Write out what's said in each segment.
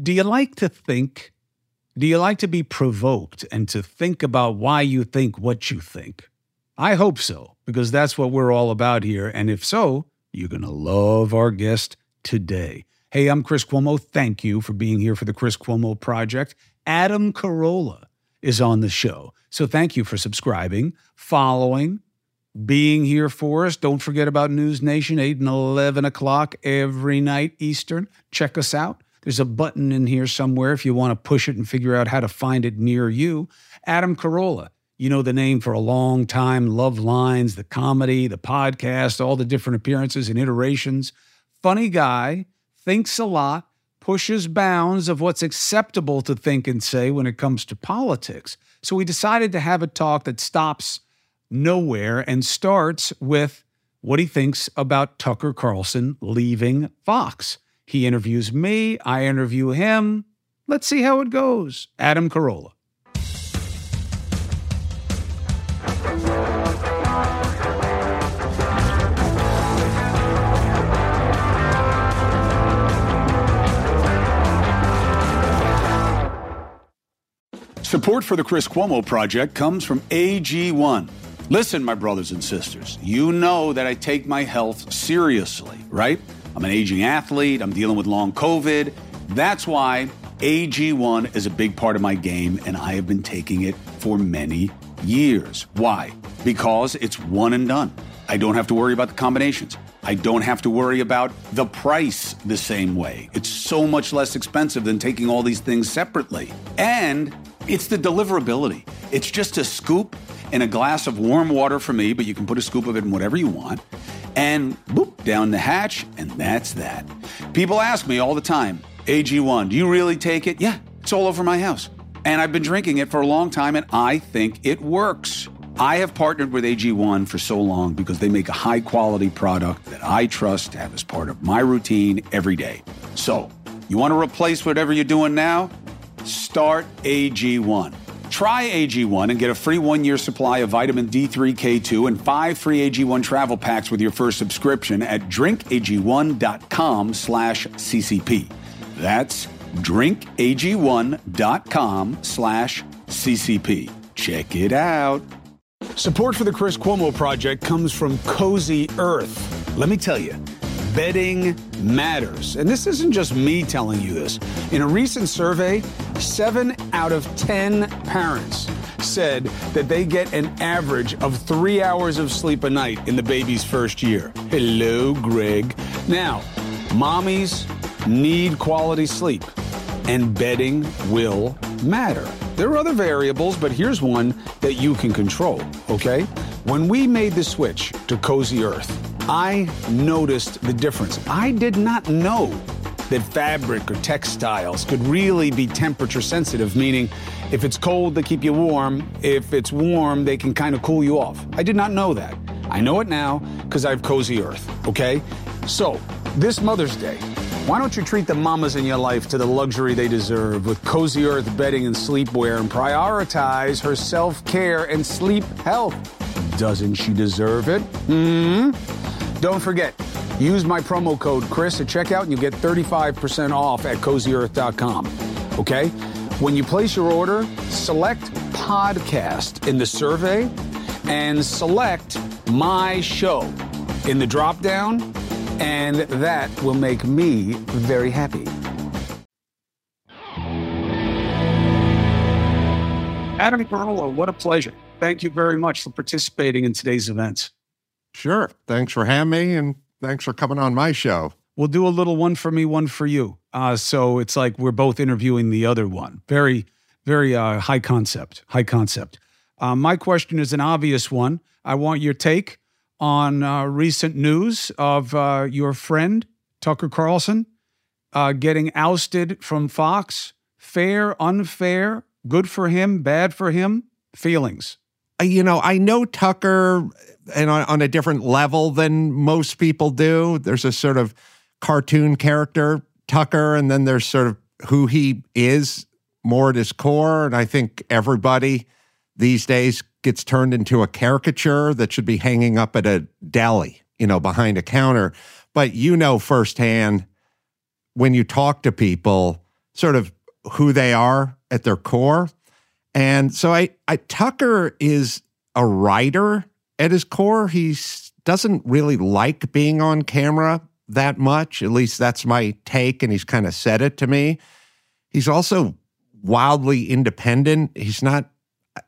Do you like to think? Do you like to be provoked and to think about why you think what you think? I hope so, because that's what we're all about here. And if so, you're going to love our guest today. Hey, I'm Chris Cuomo. Thank you for being here for the Chris Cuomo Project. Adam Carolla is on the show. So thank you for subscribing, following, being here for us. Don't forget about News Nation, 8 and 11 o'clock every night Eastern. Check us out. There's a button in here somewhere if you want to push it and figure out how to find it near you. Adam Carolla, you know the name for a long time Love Lines, the comedy, the podcast, all the different appearances and iterations. Funny guy, thinks a lot, pushes bounds of what's acceptable to think and say when it comes to politics. So we decided to have a talk that stops nowhere and starts with what he thinks about Tucker Carlson leaving Fox. He interviews me, I interview him. Let's see how it goes. Adam Carolla. Support for the Chris Cuomo Project comes from AG1. Listen, my brothers and sisters, you know that I take my health seriously, right? I'm an aging athlete, I'm dealing with long COVID. That's why AG1 is a big part of my game, and I have been taking it for many years. Why? Because it's one and done. I don't have to worry about the combinations. I don't have to worry about the price the same way. It's so much less expensive than taking all these things separately. And it's the deliverability. It's just a scoop and a glass of warm water for me, but you can put a scoop of it in whatever you want. And boop, down the hatch, and that's that. People ask me all the time, AG1, do you really take it? Yeah, it's all over my house. And I've been drinking it for a long time, and I think it works. I have partnered with AG1 for so long because they make a high quality product that I trust to have as part of my routine every day. So, you want to replace whatever you're doing now? Start AG1. Try AG1 and get a free one year supply of vitamin D3, K2, and five free AG1 travel packs with your first subscription at drinkag1.com slash CCP. That's drinkag1.com slash CCP. Check it out. Support for the Chris Cuomo Project comes from Cozy Earth. Let me tell you, bedding matters. And this isn't just me telling you this. In a recent survey, seven out of 10 parents said that they get an average of three hours of sleep a night in the baby's first year. Hello, Greg. Now, mommies need quality sleep, and bedding will matter. There are other variables, but here's one that you can control, okay? When we made the switch to Cozy Earth, I noticed the difference. I did not know that fabric or textiles could really be temperature sensitive, meaning if it's cold, they keep you warm. If it's warm, they can kind of cool you off. I did not know that. I know it now because I have Cozy Earth, okay? So, this Mother's Day, why don't you treat the mamas in your life to the luxury they deserve with Cozy Earth bedding and sleepwear and prioritize her self care and sleep health? Doesn't she deserve it? Hmm? Don't forget, use my promo code Chris at checkout and you'll get 35% off at cozyearth.com. Okay? When you place your order, select podcast in the survey and select my show in the drop down and that will make me very happy. Adam Carolla, what a pleasure. Thank you very much for participating in today's events. Sure. Thanks for having me and thanks for coming on my show. We'll do a little one for me, one for you. Uh, so it's like we're both interviewing the other one. Very, very uh, high concept. High concept. Uh, my question is an obvious one. I want your take on uh, recent news of uh, your friend Tucker Carlson uh, getting ousted from Fox. Fair, unfair, good for him, bad for him. Feelings. You know, I know Tucker uh, and on, on a different level than most people do. There's a sort of cartoon character, Tucker, and then there's sort of who he is more at his core. And I think everybody these days gets turned into a caricature that should be hanging up at a deli, you know, behind a counter. But you know firsthand when you talk to people sort of who they are at their core. And so I, I Tucker is a writer at his core. He doesn't really like being on camera that much. At least that's my take. And he's kind of said it to me. He's also wildly independent. He's not,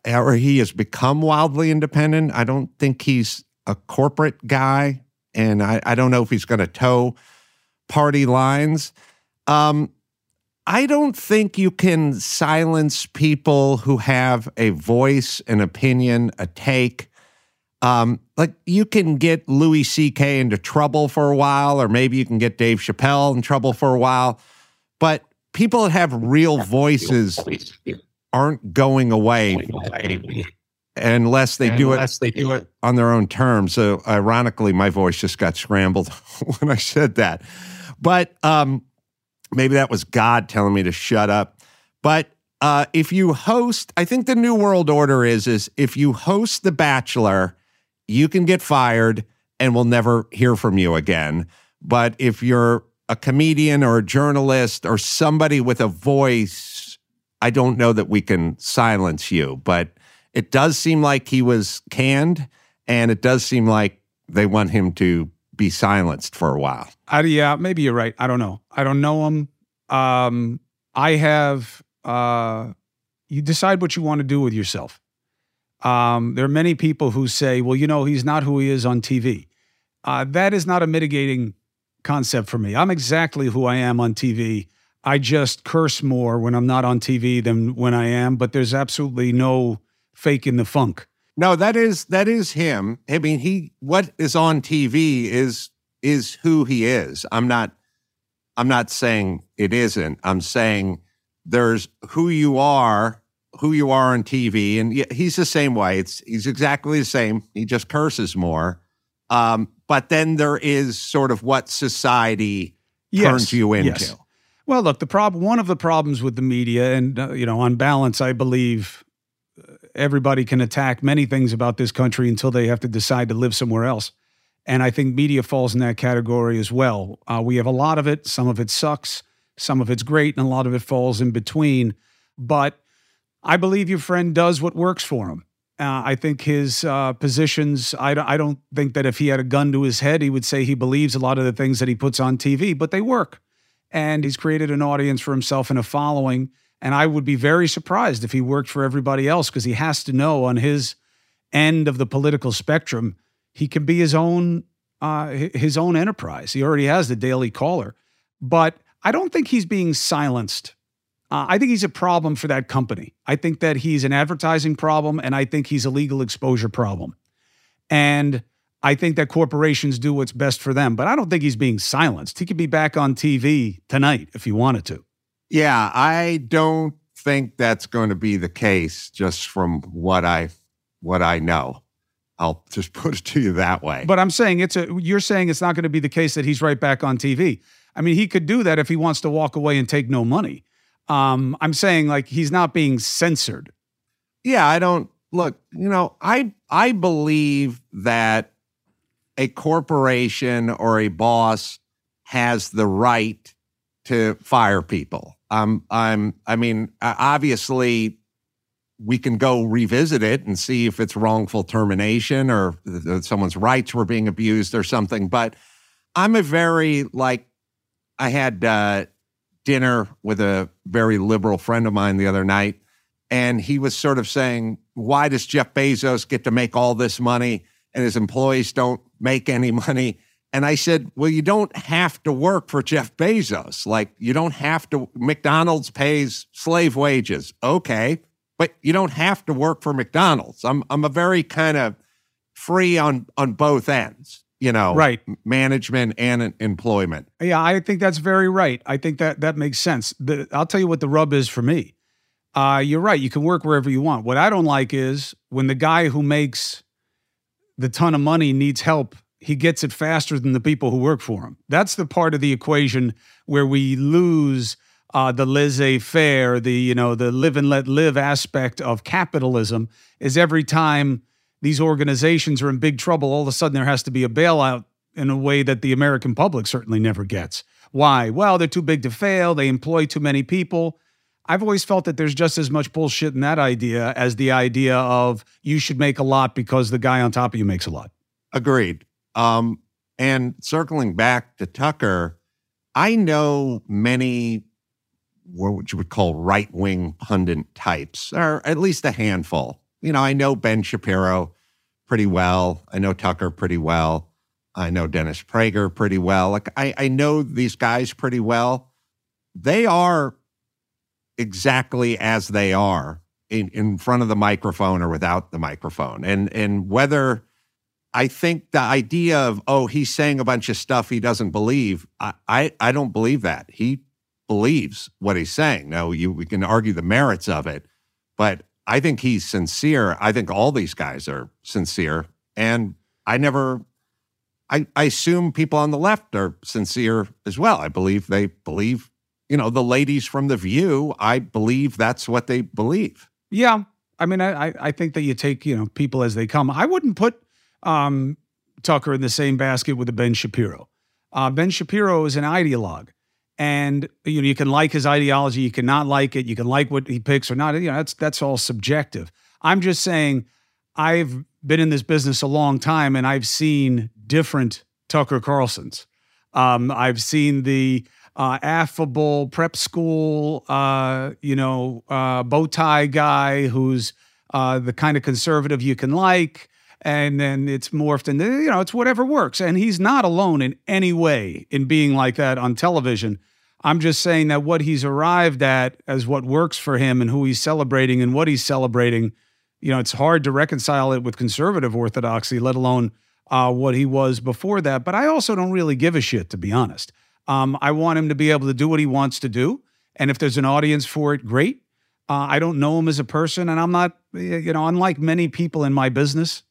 or he has become wildly independent. I don't think he's a corporate guy. And I, I don't know if he's going to toe party lines. Um, I don't think you can silence people who have a voice, an opinion, a take. Um, like you can get Louis C.K. into trouble for a while, or maybe you can get Dave Chappelle in trouble for a while. But people that have real voices aren't going away unless they do it unless they do it on their own terms. So ironically, my voice just got scrambled when I said that. But um, maybe that was God telling me to shut up. But uh, if you host, I think the new world order is is if you host The Bachelor, you can get fired and we'll never hear from you again. But if you're a comedian or a journalist or somebody with a voice, I don't know that we can silence you. But it does seem like he was canned, and it does seem like they want him to be silenced for a while. Uh, yeah, maybe you're right. I don't know. I don't know him. Um, I have. Uh, you decide what you want to do with yourself. Um, there are many people who say, "Well, you know, he's not who he is on TV." Uh, that is not a mitigating concept for me. I'm exactly who I am on TV. I just curse more when I'm not on TV than when I am, but there's absolutely no fake in the funk. No, that is that is him. I mean, he what is on TV is is who he is. I'm not I'm not saying it isn't. I'm saying there's who you are, who you are on TV, and he's the same way. It's he's exactly the same. He just curses more. Um, but then there is sort of what society yes, turns you into. Yes. Well, look, the problem. One of the problems with the media, and uh, you know, on balance, I believe everybody can attack many things about this country until they have to decide to live somewhere else. And I think media falls in that category as well. Uh, we have a lot of it. Some of it sucks. Some of it's great, and a lot of it falls in between. But I believe your friend does what works for him. Uh, I think his uh, positions, I, I don't think that if he had a gun to his head, he would say he believes a lot of the things that he puts on TV, but they work. And he's created an audience for himself and a following. And I would be very surprised if he worked for everybody else because he has to know on his end of the political spectrum, he can be his own uh, his own enterprise. He already has the Daily Caller, but I don't think he's being silenced. Uh, I think he's a problem for that company. I think that he's an advertising problem, and I think he's a legal exposure problem. And I think that corporations do what's best for them, but I don't think he's being silenced. He could be back on TV tonight if he wanted to. Yeah, I don't think that's going to be the case just from what I what I know. I'll just put it to you that way. But I'm saying it's a you're saying it's not going to be the case that he's right back on TV. I mean, he could do that if he wants to walk away and take no money. Um, I'm saying like he's not being censored. Yeah, I don't look, you know, I I believe that a corporation or a boss has the right to fire people. Um, I'm, I mean, obviously, we can go revisit it and see if it's wrongful termination or someone's rights were being abused or something. But I'm a very like, I had uh, dinner with a very liberal friend of mine the other night, and he was sort of saying, "Why does Jeff Bezos get to make all this money and his employees don't make any money?" And I said, Well, you don't have to work for Jeff Bezos. Like, you don't have to, McDonald's pays slave wages. Okay. But you don't have to work for McDonald's. I'm, I'm a very kind of free on, on both ends, you know, right. Management and employment. Yeah, I think that's very right. I think that that makes sense. The, I'll tell you what the rub is for me. Uh, you're right. You can work wherever you want. What I don't like is when the guy who makes the ton of money needs help he gets it faster than the people who work for him. That's the part of the equation where we lose uh, the laissez-faire, the you know the live and let live aspect of capitalism. Is every time these organizations are in big trouble, all of a sudden there has to be a bailout in a way that the American public certainly never gets. Why? Well, they're too big to fail. They employ too many people. I've always felt that there's just as much bullshit in that idea as the idea of you should make a lot because the guy on top of you makes a lot. Agreed. Um, and circling back to Tucker, I know many what you would call right wing pundit types, or at least a handful. You know, I know Ben Shapiro pretty well. I know Tucker pretty well. I know Dennis Prager pretty well. Like I, I know these guys pretty well. They are exactly as they are in, in front of the microphone or without the microphone. And and whether I think the idea of, oh, he's saying a bunch of stuff he doesn't believe, I, I, I don't believe that. He believes what he's saying. Now you we can argue the merits of it, but I think he's sincere. I think all these guys are sincere. And I never I, I assume people on the left are sincere as well. I believe they believe you know, the ladies from The View, I believe that's what they believe. Yeah. I mean, I, I think that you take, you know, people as they come. I wouldn't put um, Tucker in the same basket with the Ben Shapiro. Uh, ben Shapiro is an ideologue. And you know, you can like his ideology, you cannot like it, you can like what he picks or not. You know, that's that's all subjective. I'm just saying I've been in this business a long time and I've seen different Tucker Carlsons. Um, I've seen the uh, affable prep school, uh, you know, uh, bow tie guy who's uh, the kind of conservative you can like. And then it's morphed into, you know, it's whatever works. And he's not alone in any way in being like that on television. I'm just saying that what he's arrived at as what works for him and who he's celebrating and what he's celebrating, you know, it's hard to reconcile it with conservative orthodoxy, let alone uh, what he was before that. But I also don't really give a shit, to be honest. Um, I want him to be able to do what he wants to do. And if there's an audience for it, great. Uh, I don't know him as a person, and I'm not, you know, unlike many people in my business,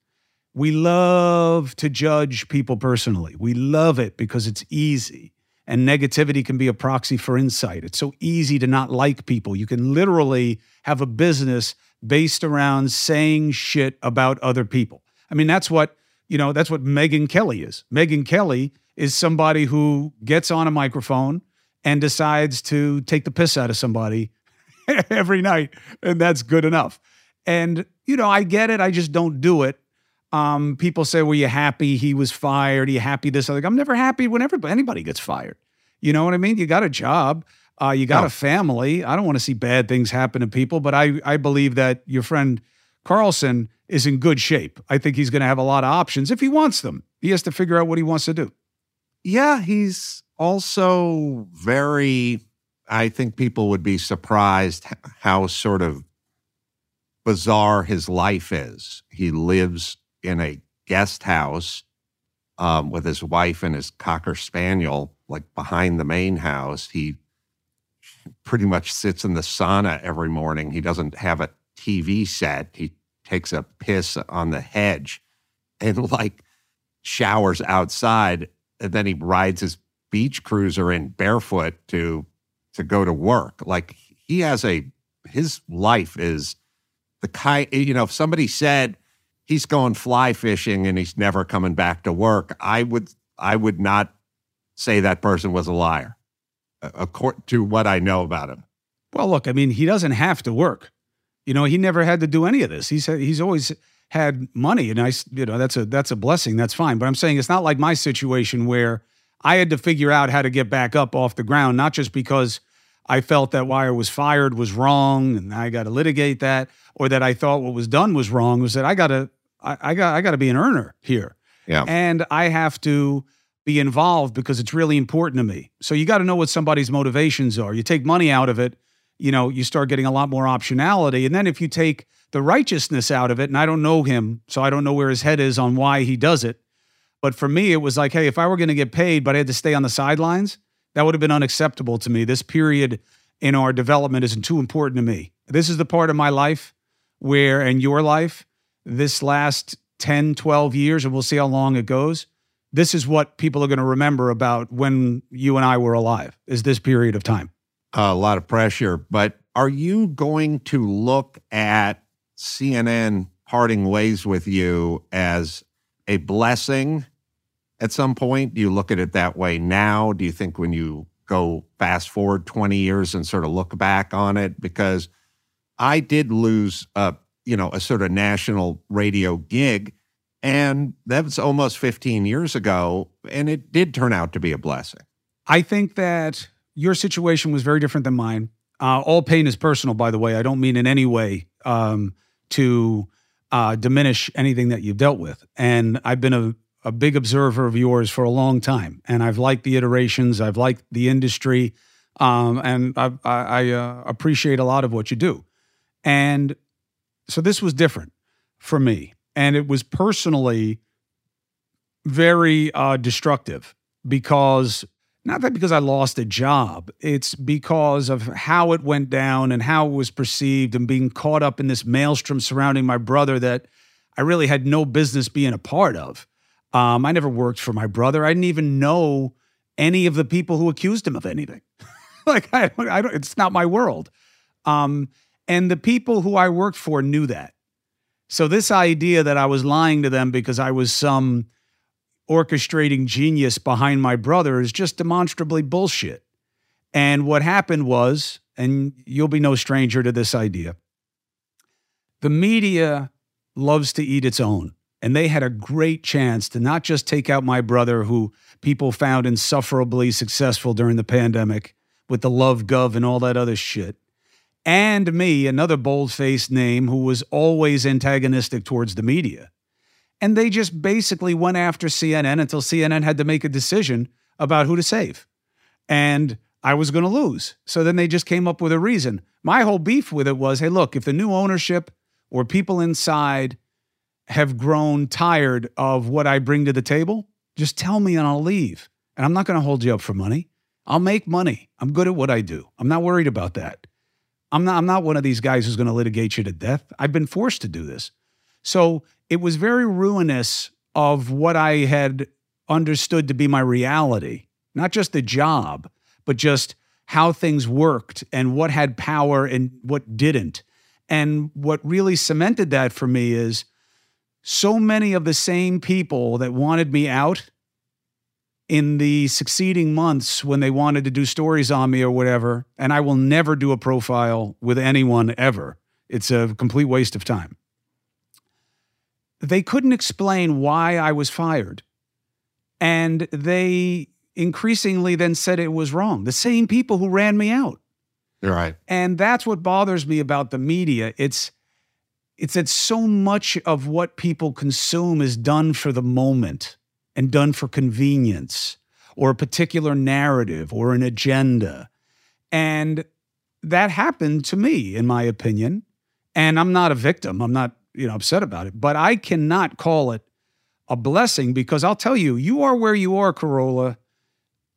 we love to judge people personally. We love it because it's easy. And negativity can be a proxy for insight. It's so easy to not like people. You can literally have a business based around saying shit about other people. I mean, that's what, you know, that's what Megyn Kelly is. Megyn Kelly is somebody who gets on a microphone and decides to take the piss out of somebody every night, and that's good enough. And you know, I get it. I just don't do it. Um, people say, "Were you happy he was fired? Are you happy this?" Like, I'm never happy when everybody, anybody gets fired. You know what I mean? You got a job, uh, you got oh. a family. I don't want to see bad things happen to people, but I I believe that your friend Carlson is in good shape. I think he's going to have a lot of options if he wants them. He has to figure out what he wants to do yeah, he's also very, I think people would be surprised how sort of bizarre his life is. He lives in a guest house um, with his wife and his cocker spaniel, like behind the main house. He pretty much sits in the sauna every morning. He doesn't have a TV set. He takes a piss on the hedge and like showers outside and then he rides his beach cruiser in barefoot to to go to work. Like he has a his life is the kind you know, if somebody said he's going fly fishing and he's never coming back to work, I would I would not say that person was a liar, uh, according to what I know about him. Well, look, I mean, he doesn't have to work. You know, he never had to do any of this. He's he's always had money and I, you know, that's a that's a blessing. That's fine. But I'm saying it's not like my situation where I had to figure out how to get back up off the ground, not just because I felt that why I was fired was wrong and I got to litigate that, or that I thought what was done was wrong. Was that I got to I, I got I got to be an earner here, yeah, and I have to be involved because it's really important to me. So you got to know what somebody's motivations are. You take money out of it, you know, you start getting a lot more optionality, and then if you take the righteousness out of it. And I don't know him, so I don't know where his head is on why he does it. But for me, it was like, hey, if I were going to get paid, but I had to stay on the sidelines, that would have been unacceptable to me. This period in our development isn't too important to me. This is the part of my life where, in your life, this last 10, 12 years, and we'll see how long it goes. This is what people are going to remember about when you and I were alive, is this period of time. A lot of pressure. But are you going to look at CNN parting ways with you as a blessing at some point? Do you look at it that way now? Do you think when you go fast forward 20 years and sort of look back on it because I did lose a, you know, a sort of national radio gig. And that was almost 15 years ago. And it did turn out to be a blessing. I think that your situation was very different than mine. Uh, all pain is personal, by the way. I don't mean in any way um, to uh, diminish anything that you've dealt with. And I've been a, a big observer of yours for a long time. And I've liked the iterations, I've liked the industry, um, and I, I, I uh, appreciate a lot of what you do. And so this was different for me. And it was personally very uh, destructive because not that because I lost a job, it's because of how it went down and how it was perceived and being caught up in this maelstrom surrounding my brother that I really had no business being a part of. Um, I never worked for my brother. I didn't even know any of the people who accused him of anything. like I, I don't, it's not my world. Um, and the people who I worked for knew that. So this idea that I was lying to them because I was some orchestrating genius behind my brother is just demonstrably bullshit. And what happened was, and you'll be no stranger to this idea, the media loves to eat its own. And they had a great chance to not just take out my brother, who people found insufferably successful during the pandemic with the Love Gov and all that other shit, and me, another bold faced name who was always antagonistic towards the media. And they just basically went after CNN until CNN had to make a decision about who to save. And I was going to lose. So then they just came up with a reason. My whole beef with it was hey, look, if the new ownership or people inside have grown tired of what I bring to the table, just tell me and I'll leave. And I'm not going to hold you up for money. I'll make money. I'm good at what I do. I'm not worried about that. I'm not I'm not one of these guys who's going to litigate you to death. I've been forced to do this. So it was very ruinous of what I had understood to be my reality, not just the job, but just how things worked and what had power and what didn't. And what really cemented that for me is so many of the same people that wanted me out in the succeeding months when they wanted to do stories on me or whatever, and I will never do a profile with anyone ever. It's a complete waste of time they couldn't explain why I was fired. And they increasingly then said it was wrong. The same people who ran me out. Right. And that's what bothers me about the media. It's it's that so much of what people consume is done for the moment and done for convenience or a particular narrative or an agenda. And that happened to me, in my opinion. And I'm not a victim. I'm not you know upset about it. But I cannot call it a blessing because I'll tell you, you are where you are, Carolla,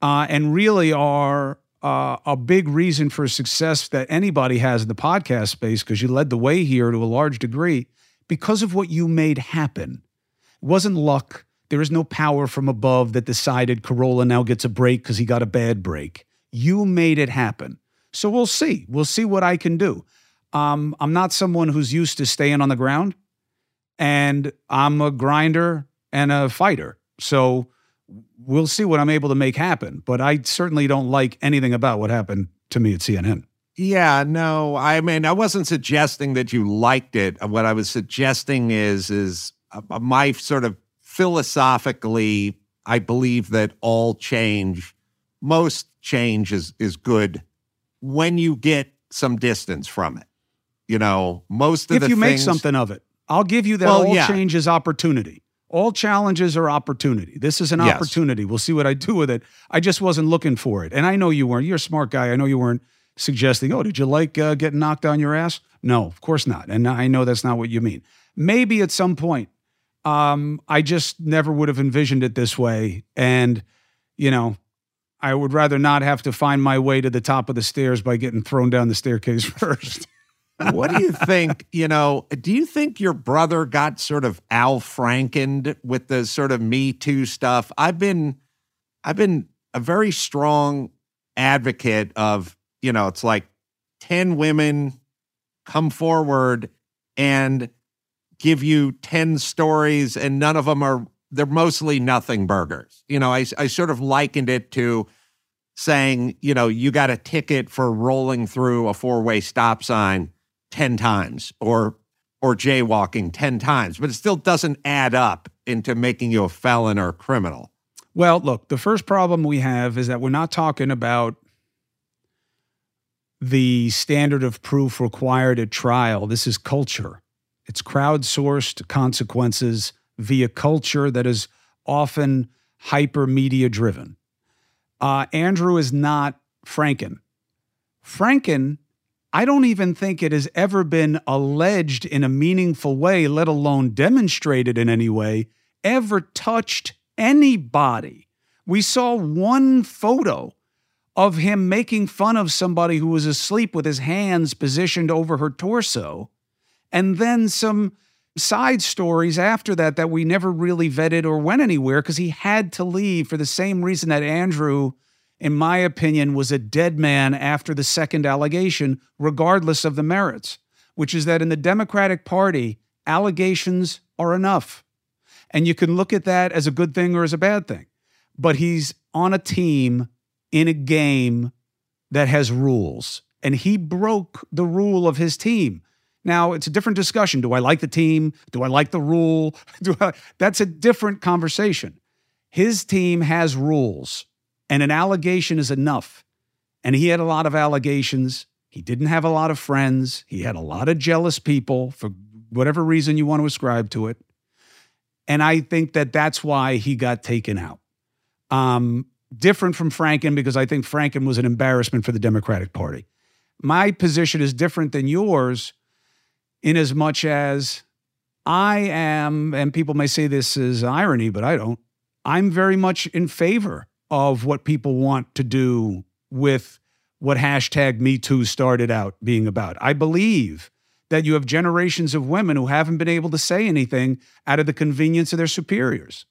uh, and really are uh, a big reason for success that anybody has in the podcast space because you led the way here to a large degree because of what you made happen. It wasn't luck. There is no power from above that decided Carolla now gets a break because he got a bad break. You made it happen. So we'll see. We'll see what I can do. Um, I'm not someone who's used to staying on the ground, and I'm a grinder and a fighter. So we'll see what I'm able to make happen. But I certainly don't like anything about what happened to me at CNN. Yeah, no, I mean, I wasn't suggesting that you liked it. What I was suggesting is, is uh, my sort of philosophically, I believe that all change, most change is is good when you get some distance from it. You know, most of the things. if the you things, make something of it, I'll give you that Well, all yeah. change is opportunity. All challenges are opportunity. This is an Yes. opportunity. We'll see what I do with it. I just wasn't looking for it. And I know you weren't. You're a smart guy. I know you weren't suggesting, oh, did you like uh, getting knocked on your ass? No, of course not. And I know that's not what you mean. Maybe at some point, um, I just never would have envisioned it this way. And, you know, I would rather not have to find my way to the top of the stairs by getting thrown down the staircase first. What do you think? You know, do you think your brother got sort of Al Frankened with the sort of Me Too stuff? I've been, I've been a very strong advocate of, you know, it's like 10 women come forward and give you 10 stories and none of them are, they're mostly nothing burgers. You know, I, I sort of likened it to saying, you know, you got a ticket for rolling through a four way stop sign 10 times or or jaywalking 10 times, but it still doesn't add up into making you a felon or a criminal. Well, look, the first problem we have is that we're not talking about the standard of proof required at trial. This is culture. It's crowdsourced consequences via culture that is often hyper media driven. Uh, Andrew is not Franken. Franken, I don't even think it has ever been alleged in a meaningful way, let alone demonstrated in any way, ever touched anybody. We saw one photo of him making fun of somebody who was asleep with his hands positioned over her torso, and then some side stories after that that we never really vetted or went anywhere because he had to leave for the same reason that Andrew, in my opinion, was a dead man after the second allegation, regardless of the merits, which is that in the Democratic Party, allegations are enough. And you can look at that as a good thing or as a bad thing. But he's on a team in a game that has rules, and he broke the rule of his team. Now, it's a different discussion. Do I like the team? Do I like the rule? I, that's a different conversation. His team has rules, and an allegation is enough. And he had a lot of allegations. He didn't have a lot of friends. He had a lot of jealous people for whatever reason you want to ascribe to it. And I think that that's why he got taken out. Um, different from Franken because I think Franken was an embarrassment for the Democratic Party. My position is different than yours in as much as I am, and people may say this is irony, but I don't. I'm very much in favor of what people want to do with what hashtag Me Too started out being about. I believe that you have generations of women who haven't been able to say anything out of the convenience of their superiors.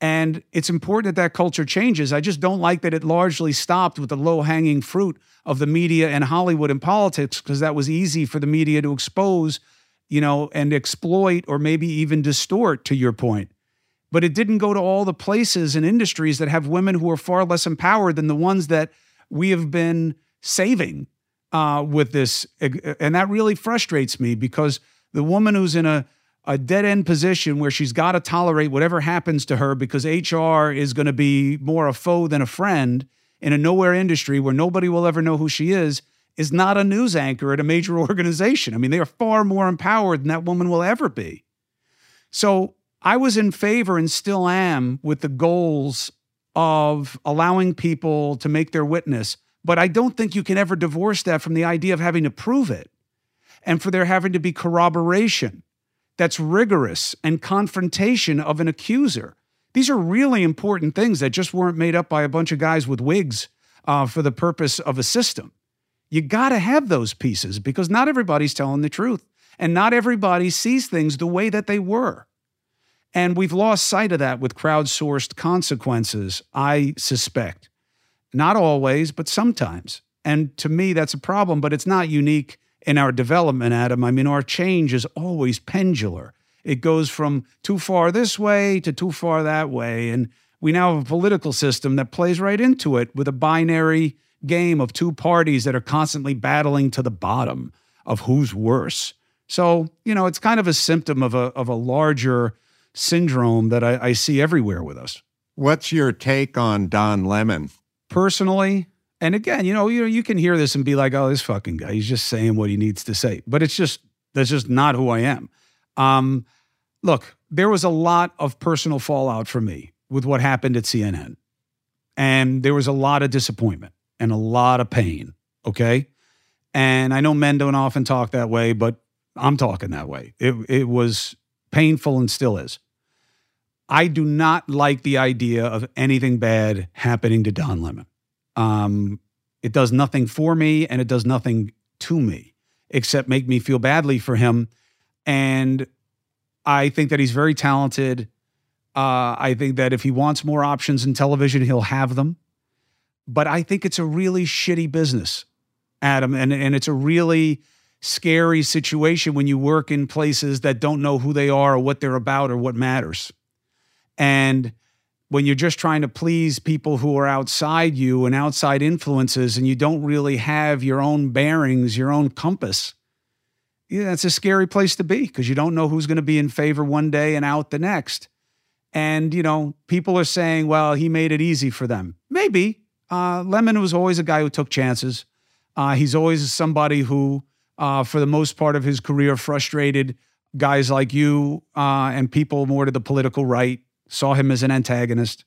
And it's important that that culture changes. I just don't like that it largely stopped with the low hanging fruit of the media and Hollywood and politics because that was easy for the media to expose, you know, and exploit or maybe even distort, to your point. But it didn't go to all the places and industries that have women who are far less empowered than the ones that we have been saving uh, with this. And that really frustrates me because the woman who's in a a dead end position where she's got to tolerate whatever happens to her because HR is going to be more a foe than a friend in a nowhere industry where nobody will ever know who she is is not a news anchor at a major organization. I mean, they are far more empowered than that woman will ever be. So I was in favor and still am with the goals of allowing people to make their witness. But I don't think you can ever divorce that from the idea of having to prove it and for there having to be corroboration that's rigorous and confrontation of an accuser. These are really important things that just weren't made up by a bunch of guys with wigs uh, for the purpose of a system. You got to have those pieces because not everybody's telling the truth and not everybody sees things the way that they were. And we've lost sight of that with crowdsourced consequences, I suspect. Not always, but sometimes. And to me, that's a problem, but it's not unique in our development, Adam. I mean, our change is always pendular. It goes from too far this way to too far that way. And we now have a political system that plays right into it with a binary game of two parties that are constantly battling to the bottom of who's worse. So, you know, it's kind of a symptom of a, of a larger syndrome that I, I see everywhere with us. What's your take on Don Lemon? Personally, and again, you know, you know, you can hear this and be like, "Oh, this fucking guy, he's just saying what he needs to say." But it's just that's just not who I am. Um, look, there was a lot of personal fallout for me with what happened at CNN, and there was a lot of disappointment and a lot of pain. Okay, and I know men don't often talk that way, but I'm talking that way. It it was painful and still is. I do not like the idea of anything bad happening to Don Lemon. Um, it does nothing for me and it does nothing to me except make me feel badly for him. And I think that he's very talented. Uh, I think that if he wants more options in television, he'll have them. But I think it's a really shitty business, Adam. And, and it's a really scary situation when you work in places that don't know who they are or what they're about or what matters. And when you're just trying to please people who are outside you and outside influences and you don't really have your own bearings, your own compass. Yeah, that's a scary place to be because you don't know who's going to be in favor one day and out the next. And, you know, people are saying, well, he made it easy for them. Maybe. Uh, Lemon was always a guy who took chances. Uh, he's always somebody who, uh, for the most part of his career, frustrated guys like you uh, and people more to the political right saw him as an antagonist.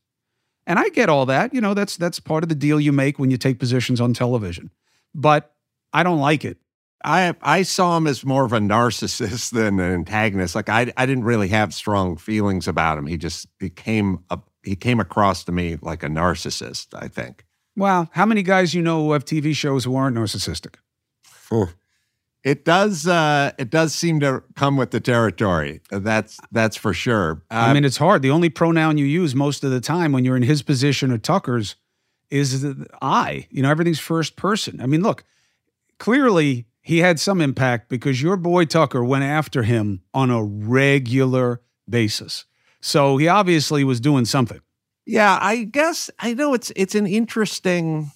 And I get all that. You know, that's that's part of the deal you make when you take positions on television. But I don't like it. I I saw him as more of a narcissist than an antagonist. Like I I didn't really have strong feelings about him. He just became a he came across to me like a narcissist, I think. Well, how many guys you know who have TV shows who aren't narcissistic? It does. Uh, it does seem to come with the territory. That's that's for sure. Uh, I mean, it's hard. The only pronoun you use most of the time when you're in his position or Tucker's is I. You know, everything's first person. I mean, look, clearly he had some impact because your boy Tucker went after him on a regular basis. So he obviously was doing something. Yeah, I guess I know it's it's an interesting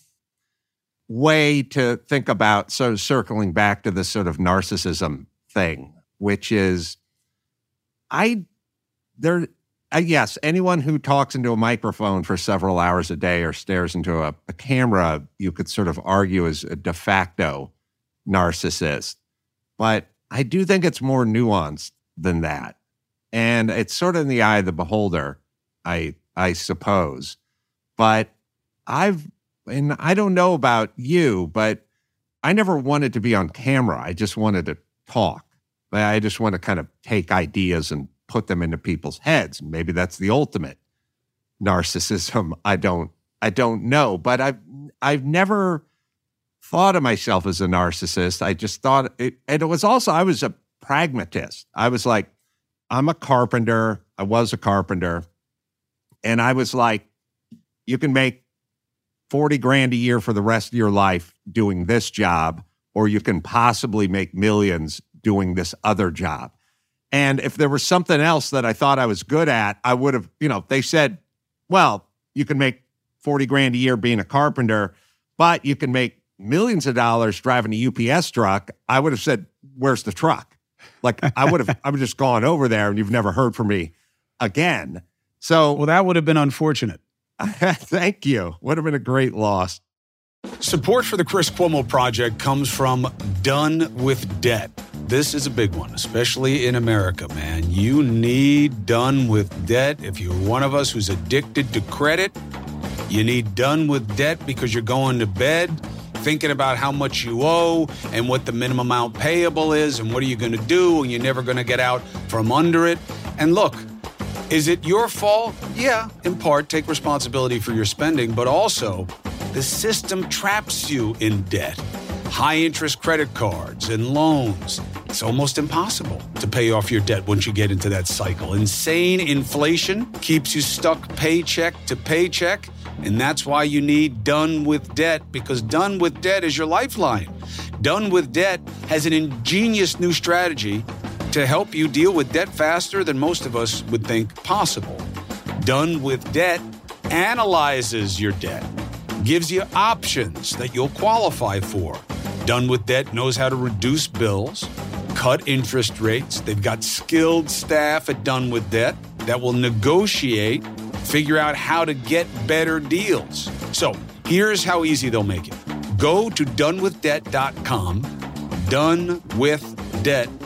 way to think about so circling back to this sort of narcissism thing which is i there uh, yes anyone who talks into a microphone for several hours a day or stares into a, a camera you could sort of argue is a de facto narcissist. But i do think it's more nuanced than that. And it's sort of in the eye of the beholder i i suppose. But i've and I don't know about you, but I never wanted to be on camera. I just wanted to talk. I just want to kind of take ideas and put them into people's heads. Maybe that's the ultimate narcissism. I don't I don't know, but I've I've never thought of myself as a narcissist. I just thought it and it was also I was a pragmatist. I was like I'm a carpenter. I was a carpenter. And I was like you can make 40 grand a year for the rest of your life doing this job, or you can possibly make millions doing this other job. And if there was something else that I thought I was good at, I would have, you know, they said, well, you can make 40 grand a year being a carpenter, but you can make millions of dollars driving a UPS truck. I would have said, where's the truck? Like I would have, I would just gone over there and you've never heard from me again. So, well, that would have been unfortunate. Thank you. Would have been a great loss. Support for the Chris Cuomo Project comes from Done with Debt. This is a big one, especially in America, man. You need Done with Debt. If you're one of us who's addicted to credit, you need Done with Debt because you're going to bed thinking about how much you owe and what the minimum amount payable is and what are you going to do and you're never going to get out from under it. And look, is it your fault? Yeah, in part, take responsibility for your spending, but also the system traps you in debt. High interest credit cards and loans. It's almost impossible to pay off your debt once you get into that cycle. Insane inflation keeps you stuck paycheck to paycheck. And that's why you need Done with Debt, because Done with Debt is your lifeline. Done with Debt has an ingenious new strategy to help you deal with debt faster than most of us would think possible. Done with Debt analyzes your debt, gives you options that you'll qualify for. Done with Debt knows how to reduce bills, cut interest rates. They've got skilled staff at Done with Debt that will negotiate, figure out how to get better deals. So here's how easy they'll make it go to donewithdebt.com, donewithdebt.com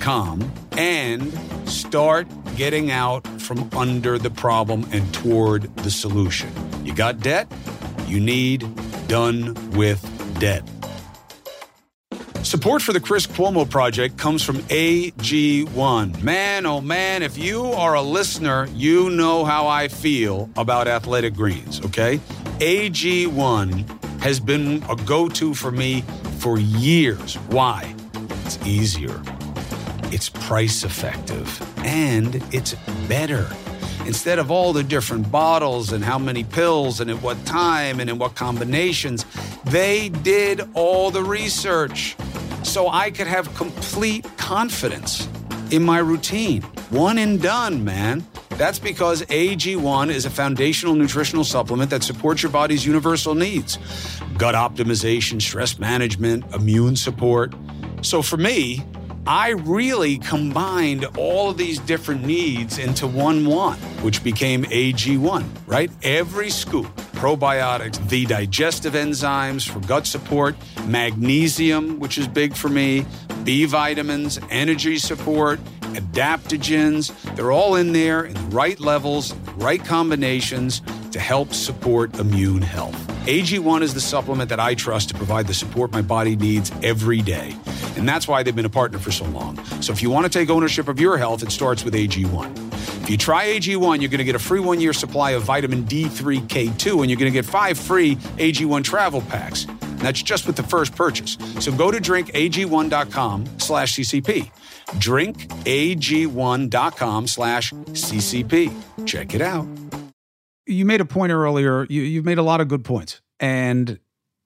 com and start getting out from under the problem and toward the solution. You got debt? You need done with debt. Support for the Chris Cuomo Project comes from AG1. Man, oh man, if you are a listener, you know how I feel about athletic greens, okay? AG1 has been a go to for me for years. Why? It's easier it's price effective, and it's better. Instead of all the different bottles and how many pills and at what time and in what combinations, they did all the research so I could have complete confidence in my routine. One and done, man. That's because AG1 is a foundational nutritional supplement that supports your body's universal needs gut optimization, stress management, immune support. So for me, I really combined all of these different needs into one one, which became AG1, right? Every scoop, probiotics, the digestive enzymes for gut support, magnesium, which is big for me, B vitamins, energy support, adaptogens. They're all in there in the right levels, right combinations to help support immune health. AG1 is the supplement that I trust to provide the support my body needs every day. And that's why they've been a partner for so long. So if you want to take ownership of your health, it starts with AG1. If you try AG1, you're going to get a free one year supply of vitamin D3K2, and you're going to get five free AG1 travel packs. And that's just with the first purchase. So go to drinkag1.com slash CCP. Drinkag1.com slash CCP. Check it out. You made a point earlier. You, you've made a lot of good points. And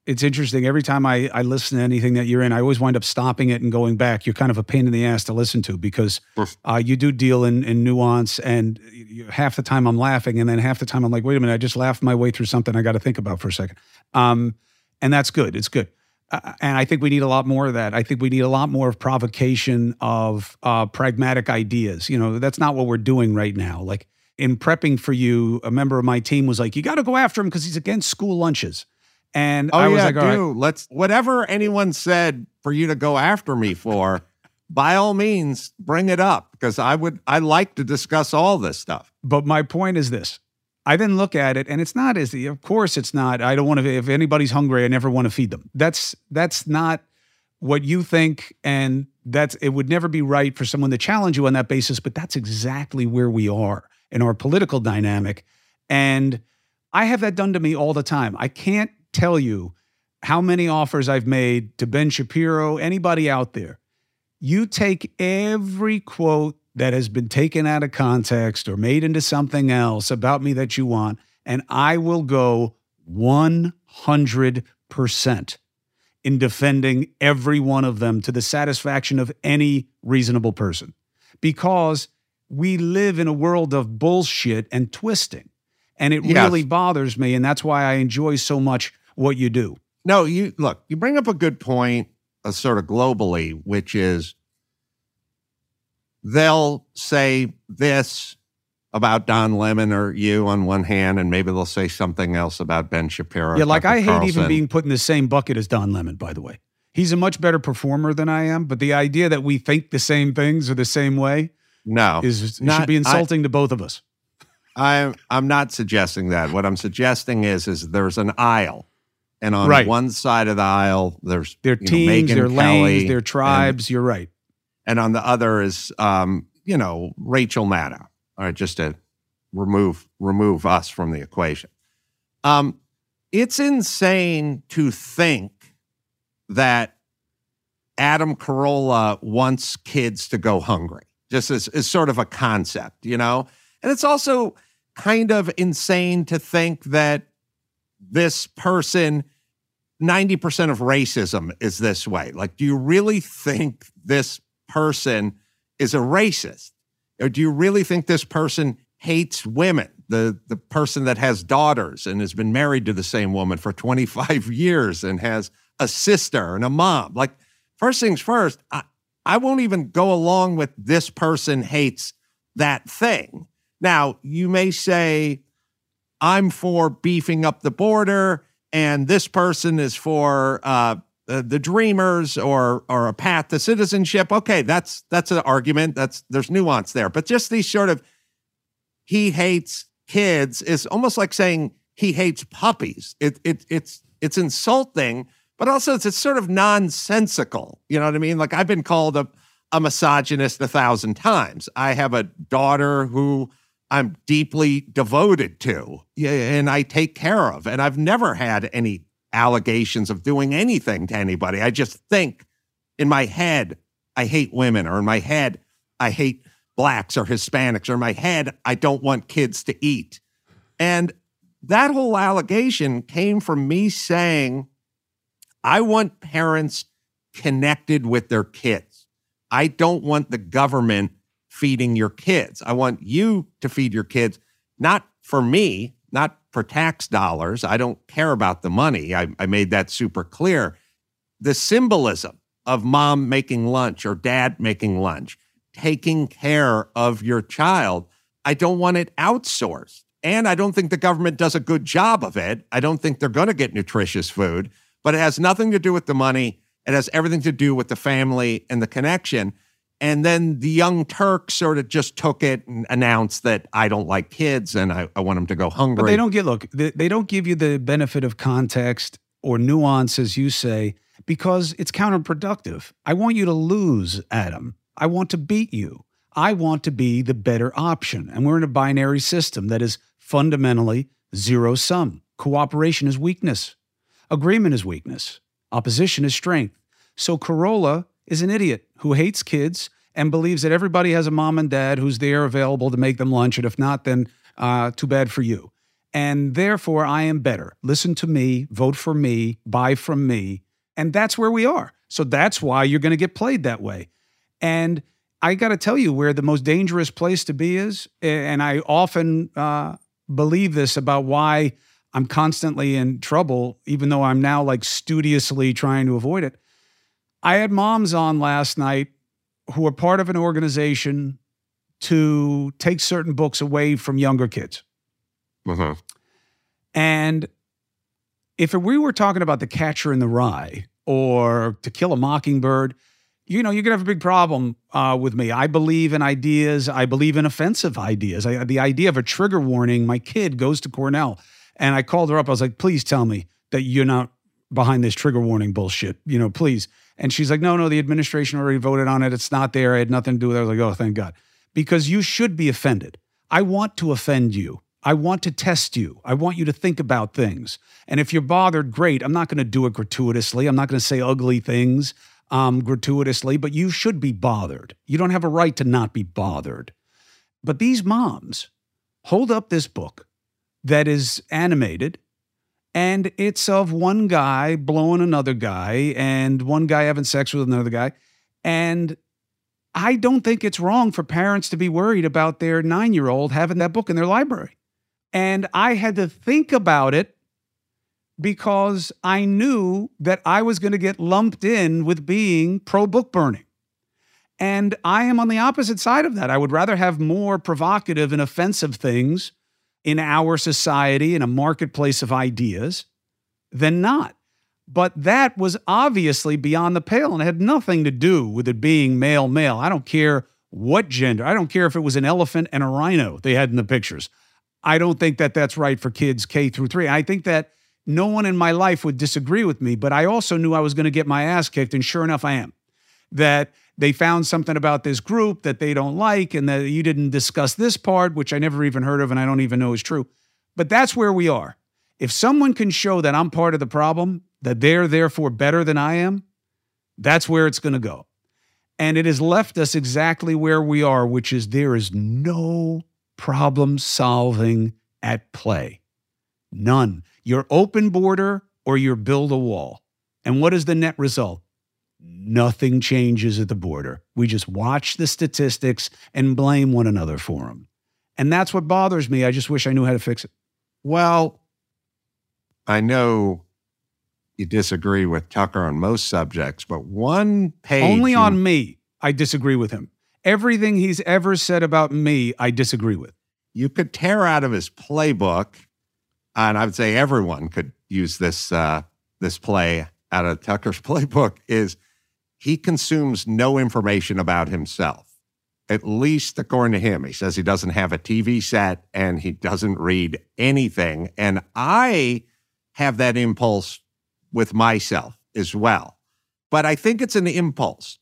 it's interesting. Every time I, I listen to anything that you're in, I always wind up stopping it and going back. You're kind of a pain in the ass to listen to because uh, you do deal in, in nuance. And you, half the time I'm laughing, and then half the time I'm like, wait a minute, I just laughed my way through something I got to think about for a second. Um, and that's good. It's good. Uh, and I think we need a lot more of that. I think we need a lot more of provocation of uh, pragmatic ideas. You know, that's not what we're doing right now. Like in prepping for you, a member of my team was like, "You got to go after him because he's against school lunches." And oh, I was yeah, like, "All do. right." Let's whatever anyone said for you to go after me for, by all means, bring it up because I would I like to discuss all this stuff. But my point is this. I then look at it and it's not as of course it's not. I don't want to if anybody's hungry, I never want to feed them. That's that's not what you think and that's it would never be right for someone to challenge you on that basis, but that's exactly where we are in our political dynamic. And I have that done to me all the time. I can't tell you how many offers I've made to Ben Shapiro, anybody out there. You take every quote that has been taken out of context or made into something else about me that you want, and I will go 100% in defending every one of them to the satisfaction of any reasonable person. Because we live in a world of bullshit and twisting. And it Yes. really bothers me. And that's why I enjoy so much what you do. No, you look, you bring up a good point, uh, sort of globally, which is they'll say this about Don Lemon or you on one hand, and maybe they'll say something else about Ben Shapiro. Yeah, like Tucker I hate even being put in the same bucket as Don Lemon, by the way. He's a much better performer than I am, but the idea that we think the same things or the same way no. is Not- should be I- insulting to both of us. I'm I'm not suggesting that. What I'm suggesting is is there's an aisle, and on Right. one side of the aisle there's Their know, teams, their Kelly, lanes, their and- tribes. You're right. and on the other is um, you know Rachel Maddow. All right, just to remove remove us from the equation. Um, it's insane to think that Adam Carolla wants kids to go hungry. Just as, as sort of a concept, you know? And it's also kind of insane to think that this person 90% of racism is this way. Like, do you really think this person is a racist? Or do you really think this person hates women? The, the person that has daughters and has been married to the same woman for 25 years and has a sister and a mom. Like, first things first, I, I won't even go along with this person hates that thing. Now, you may say, I'm for beefing up the border, and this person is for uh, the dreamers or or a path to citizenship. Okay, that's that's an argument. That's there's nuance there, but just these sort of he hates kids is almost like saying he hates puppies. It it it's it's insulting, but also it's, it's sort of nonsensical. You know what I mean? Like I've been called a a misogynist a thousand times. I have a daughter who I'm deeply devoted to and I take care of. And I've never had any allegations of doing anything to anybody. I just think in my head, I hate women, or in my head, I hate blacks or Hispanics, or in my head, I don't want kids to eat. And that whole allegation came from me saying, I want parents connected with their kids. I don't want the government feeding your kids. I want you to feed your kids, not for me, not for tax dollars. I don't care about the money. I, I made that super clear. The symbolism of mom making lunch or dad making lunch, taking care of your child, I don't want it outsourced. And I don't think the government does a good job of it. I don't think they're going to get nutritious food, but it has nothing to do with the money. It has everything to do with the family and the connection. And then the young Turk sort of just took it and announced that I don't like kids and I, I want them to go hungry. But they don't get, look, they, they don't give you the benefit of context or nuance, as you say, because it's counterproductive. I want you to lose, Adam. I want to beat you. I want to be the better option. And we're in a binary system that is fundamentally zero sum. Cooperation is weakness, agreement is weakness, opposition is strength. So Carolla is an idiot who hates kids and believes that everybody has a mom and dad who's there available to make them lunch. And if not, then uh, too bad for you. And therefore, I am better. Listen to me, vote for me, buy from me. And that's where we are. So that's why you're going to get played that way. And I got to tell you where the most dangerous place to be is. And I often uh, believe this about why I'm constantly in trouble, even though I'm now like studiously trying to avoid it. I had moms on last night who are part of an organization to take certain books away from younger kids. Uh-huh. And if we were talking about The Catcher in the Rye or To Kill a Mockingbird, you know, you're going to have a big problem uh, with me. I believe in ideas. I believe in offensive ideas. I, the idea of a trigger warning. My kid goes to Cornell, and I called her up. I was like, "Please tell me that you're not behind this trigger warning bullshit. You know, please." And she's like, "No, no, the administration already voted on it. It's not there. I had nothing to do with it." I was like, "Oh, thank God," because you should be offended. I want to offend you. I want to test you. I want you to think about things. And if you're bothered, great. I'm not going to do it gratuitously. I'm not going to say ugly things um, gratuitously, but you should be bothered. You don't have a right to not be bothered. But these moms hold up this book that is animated and it's of one guy blowing another guy and one guy having sex with another guy. And I don't think it's wrong for parents to be worried about their nine year old having that book in their library. And I had to think about it because I knew that I was going to get lumped in with being pro book burning. And I am on the opposite side of that. I would rather have more provocative and offensive things in our society, in a marketplace of ideas, than not. But that was obviously beyond the pale and had nothing to do with it being male male. I don't care what gender. I don't care if it was an elephant and a rhino they had in the pictures. I don't think that that's right for kids K through 3. I think that no one in my life would disagree with me, but I also knew I was going to get my ass kicked. And sure enough, I am. That they found something about this group that they don't like, and that you didn't discuss this part, which I never even heard of and I don't even know is true. But that's where we are. If someone can show that I'm part of the problem, that they're therefore better than I am, that's where it's going to go. And it has left us exactly where we are, which is there is no problem solving at play. None. Your open border or your build a wall. And what is the net result? Nothing changes at the border. We just watch the statistics and blame one another for them. And that's what bothers me. I just wish I knew how to fix it. Well, I know you disagree with Tucker on most subjects, but one page. Only on me, I disagree with him. Everything he's ever said about me, I disagree with. You could tear out of his playbook and I would say everyone could use this uh, this play out of Tucker's playbook is he consumes no information about himself. At least according to him, he says he doesn't have a TV set and he doesn't read anything. And I have that impulse with myself as well. But I think it's an impulse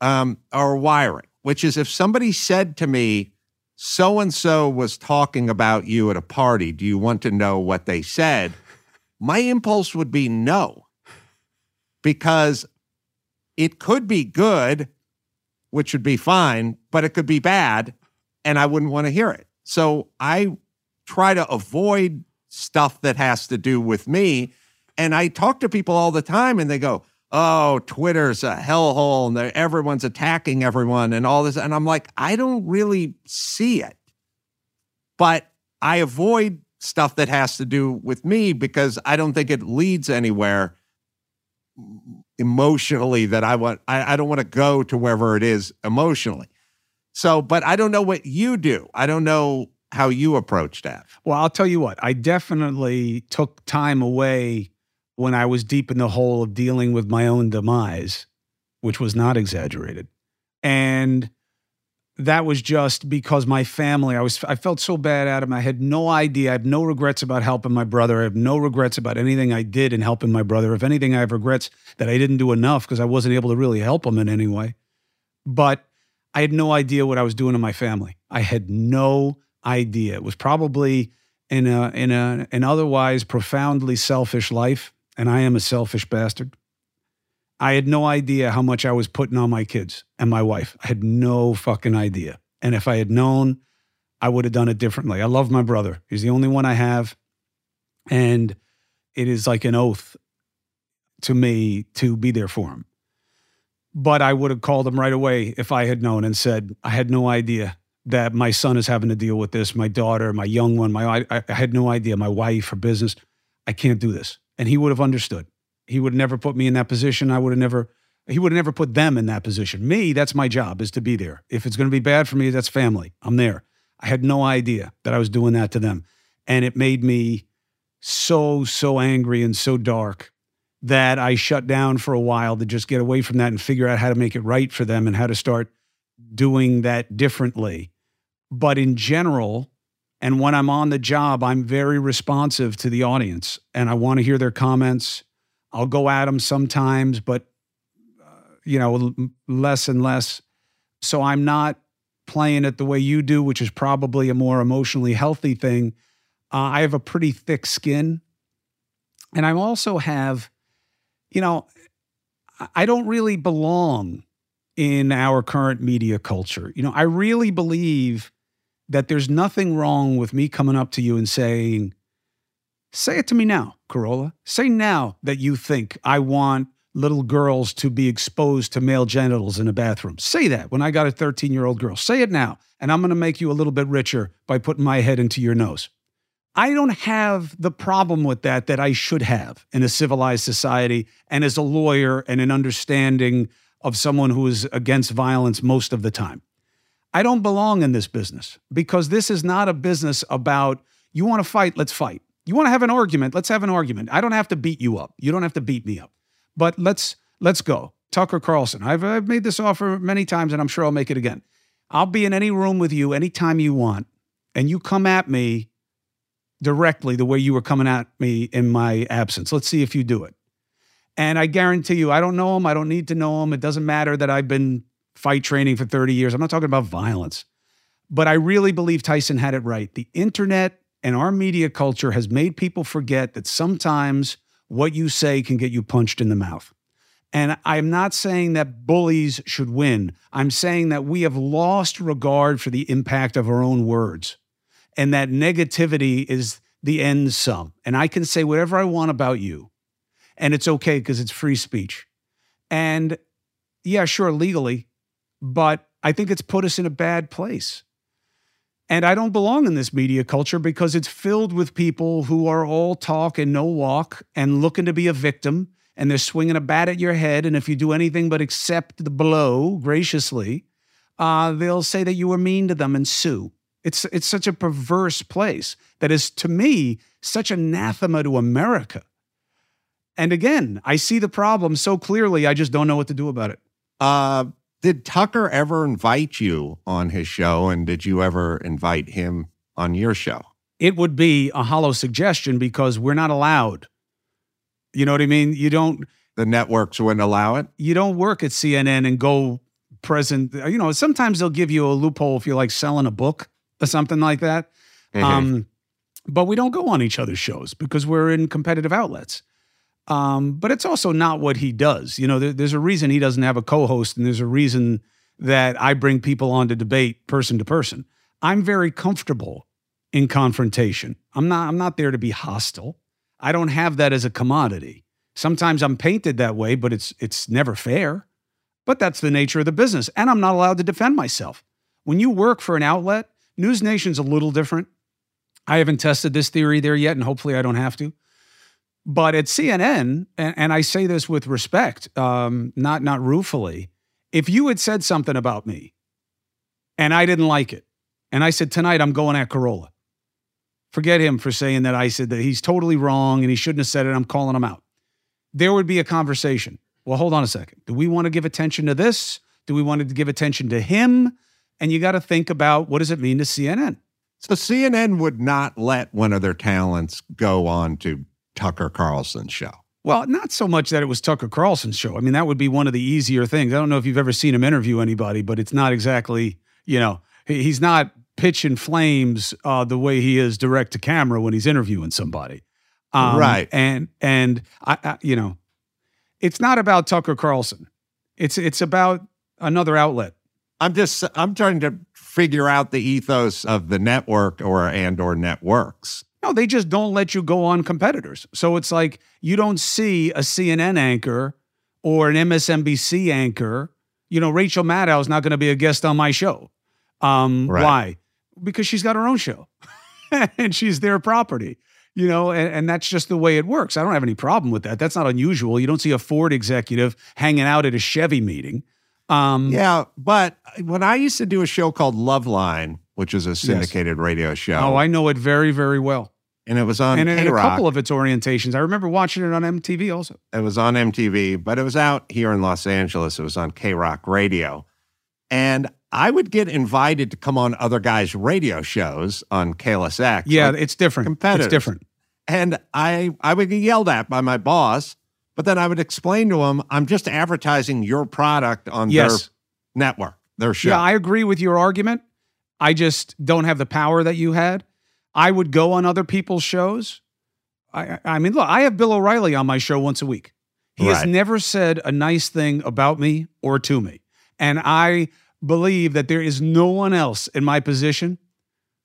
um, or wiring, which is if somebody said to me, so and so was talking about you at a party. Do you want to know what they said? My impulse would be no, because it could be good, which would be fine, but it could be bad, and I wouldn't want to hear it. So I try to avoid stuff that has to do with me. And I talk to people all the time, and they go, oh, Twitter's a hellhole and everyone's attacking everyone and all this. And I'm like, I don't really see it. But I avoid stuff that has to do with me because I don't think it leads anywhere emotionally that I want. I, I don't want to go to wherever it is emotionally. So, but I don't know what you do. I don't know how you approach that. Well, I'll tell you what, I definitely took time away when I was deep in the hole of dealing with my own demise, which was not exaggerated. And that was just because my family, I was I felt so bad at him. I had no idea. I have no regrets about helping my brother. I have no regrets about anything I did in helping my brother. If anything, I have regrets that I didn't do enough because I wasn't able to really help him in any way. But I had no idea what I was doing to my family. I had no idea. It was probably in a in a an otherwise profoundly selfish life and I am a selfish bastard. I had no idea how much I was putting on my kids and my wife. I had no fucking idea. And if I had known, I would have done it differently. I love my brother. He's the only one I have. And it is like an oath to me to be there for him. But I would have called him right away if I had known and said, I had no idea that my son is having to deal with this. My daughter, my young one, my I, I had no idea. My wife, her business. I can't do this and he would have understood. He would never put me in that position. I would have never, he would have never put them in that position. Me, that's my job is to be there. If it's going to be bad for me, that's family. I'm there. I had no idea that I was doing that to them. And it made me so, so angry and so dark that I shut down for a while to just get away from that and figure out how to make it right for them and how to start doing that differently. But in general, and when I'm on the job, I'm very responsive to the audience and I want to hear their comments. I'll go at them sometimes, but, uh, you know, less and less. So I'm not playing it the way you do, which is probably a more emotionally healthy thing. Uh, I have a pretty thick skin. And I also have, you know, I don't really belong in our current media culture. You know, I really believe that there's nothing wrong with me coming up to you and saying, Say it to me now, Carolla. Say now that you think I want little girls to be exposed to male genitals in a bathroom. Say that when I got a 13 year old girl. Say it now, and I'm going to make you a little bit richer by putting my head into your nose. I don't have the problem with that that I should have in a civilized society and as a lawyer and an understanding of someone who is against violence most of the time. I don't belong in this business because this is not a business about you want to fight, let's fight. You want to have an argument, let's have an argument. I don't have to beat you up. You don't have to beat me up. But let's let's go. Tucker Carlson. I've, I've made this offer many times and I'm sure I'll make it again. I'll be in any room with you anytime you want, and you come at me directly the way you were coming at me in my absence. Let's see if you do it. And I guarantee you, I don't know him. I don't need to know him. It doesn't matter that I've been fight training for 30 years. I'm not talking about violence. But I really believe Tyson had it right. The internet and our media culture has made people forget that sometimes what you say can get you punched in the mouth. And I'm not saying that bullies should win. I'm saying that we have lost regard for the impact of our own words and that negativity is the end sum. And I can say whatever I want about you, and it's okay because it's free speech. And yeah, sure, legally, but I think it's put us in a bad place. And I don't belong in this media culture because it's filled with people who are all talk and no walk and looking to be a victim. And they're swinging a bat at your head. And if you do anything but accept the blow graciously, uh, they'll say that you were mean to them and sue. It's, it's such a perverse place that is, to me, such anathema to America. And again, I see the problem so clearly, I just don't know what to do about it. Uh, did Tucker ever invite you on his show? And did you ever invite him on your show? It would be a hollow suggestion because we're not allowed. You know what I mean? You don't. The networks wouldn't allow it? You don't work at CNN and go present. You know, sometimes they'll give you a loophole if you're like selling a book or something like that. Mm-hmm. Um, but we don't go on each other's shows because we're in competitive outlets. Um, but it's also not what he does. You know, there, there's a reason he doesn't have a co-host, and there's a reason that I bring people on to debate person to person. I'm very comfortable in confrontation. I'm not. I'm not there to be hostile. I don't have that as a commodity. Sometimes I'm painted that way, but it's it's never fair. But that's the nature of the business, and I'm not allowed to defend myself. When you work for an outlet, News Nation's a little different. I haven't tested this theory there yet, and hopefully I don't have to. But at CNN, and, and I say this with respect, um, not not ruefully, if you had said something about me and I didn't like it, and I said tonight I'm going at Carolla, forget him for saying that I said that he's totally wrong and he shouldn't have said it. I'm calling him out. There would be a conversation. Well, hold on a second. Do we want to give attention to this? Do we want to give attention to him? And you got to think about what does it mean to CNN? So CNN would not let one of their talents go on to Tucker Carlson's show. Well, not so much that it was Tucker Carlson's show. I mean, that would be one of the easier things. I don't know if you've ever seen him interview anybody, but it's not exactly, you know, he's not pitching flames uh, the way he is direct to camera when he's interviewing somebody. Um, right. And and I, I, you know, it's not about Tucker Carlson. It's it's about another outlet. I'm just I'm trying to figure out the ethos of the network or and or networks. No, they just don't let you go on competitors. So it's like you don't see a CNN anchor or an MSNBC anchor. You know, Rachel Maddow is not going to be a guest on my show. Um, right. Why? Because she's got her own show and she's their property. You know, and, and that's just the way it works. I don't have any problem with that. That's not unusual. You don't see a Ford executive hanging out at a Chevy meeting. Um, yeah, but when I used to do a show called Loveline, which is a syndicated yes. radio show. Oh, I know it very, very well. And it was on and in a couple of its orientations. I remember watching it on MTV also. It was on MTV, but it was out here in Los Angeles. It was on KROQ Radio. And I would get invited to come on other guys' radio shows on KLSX. Yeah, like it's different. It's different. And I, I would get yelled at by my boss, but then I would explain to him, I'm just advertising your product on yes. their network, their show. Yeah, I agree with your argument. I just don't have the power that you had. I would go on other people's shows. I, I mean, look, I have Bill O'Reilly on my show once a week. He right. has never said a nice thing about me or to me. And I believe that there is no one else in my position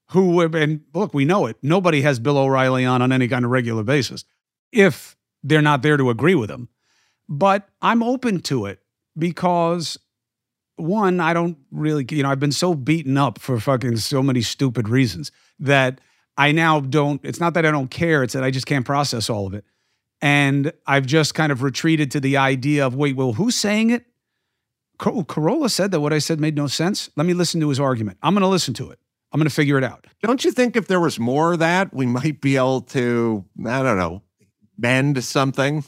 who would, and look, we know it. Nobody has Bill O'Reilly on on any kind of regular basis if they're not there to agree with him. But I'm open to it because one, I don't really, you know, I've been so beaten up for fucking so many stupid reasons that I now don't, it's not that I don't care, it's that I just can't process all of it. And I've just kind of retreated to the idea of, wait, well, who's saying it? Carolla said that what I said made no sense. Let me listen to his argument. I'm going to listen to it. I'm going to figure it out. Don't you think if there was more of that, we might be able to, I don't know, bend something?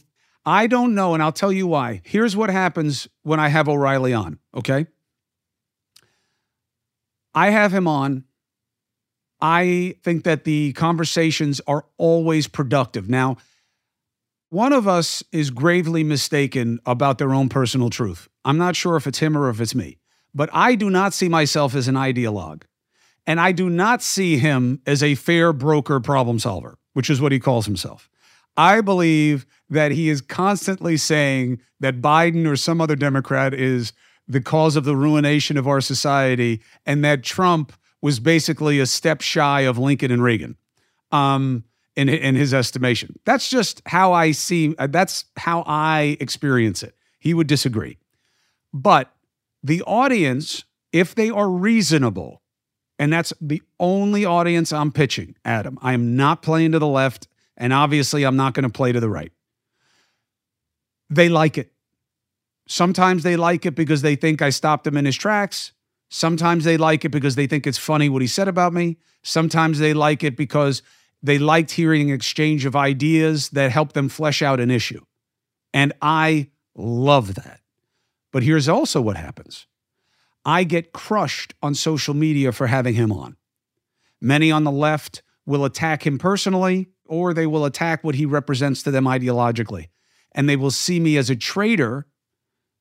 I don't know, and I'll tell you why. Here's what happens when I have O'Reilly on, okay? I have him on. I think that the conversations are always productive. Now, one of us is gravely mistaken about their own personal truth. I'm not sure if it's him or if it's me, but I do not see myself as an ideologue. And I do not see him as a fair broker problem solver, which is what he calls himself. I believe that he is constantly saying that Biden or some other Democrat is the cause of the ruination of our society and that Trump was basically a step shy of Lincoln and Reagan. Um, in, in his estimation. That's just how I see that's how I experience it. He would disagree. But the audience, if they are reasonable, and that's the only audience I'm pitching, Adam. I am not playing to the left. And obviously, I'm not going to play to the right. They like it. Sometimes they like it because they think I stopped him in his tracks. Sometimes they like it because they think it's funny what he said about me. Sometimes they like it because they liked hearing an exchange of ideas that helped them flesh out an issue. And I love that. But here's also what happens I get crushed on social media for having him on. Many on the left will attack him personally or they will attack what he represents to them ideologically. And they will see me as a traitor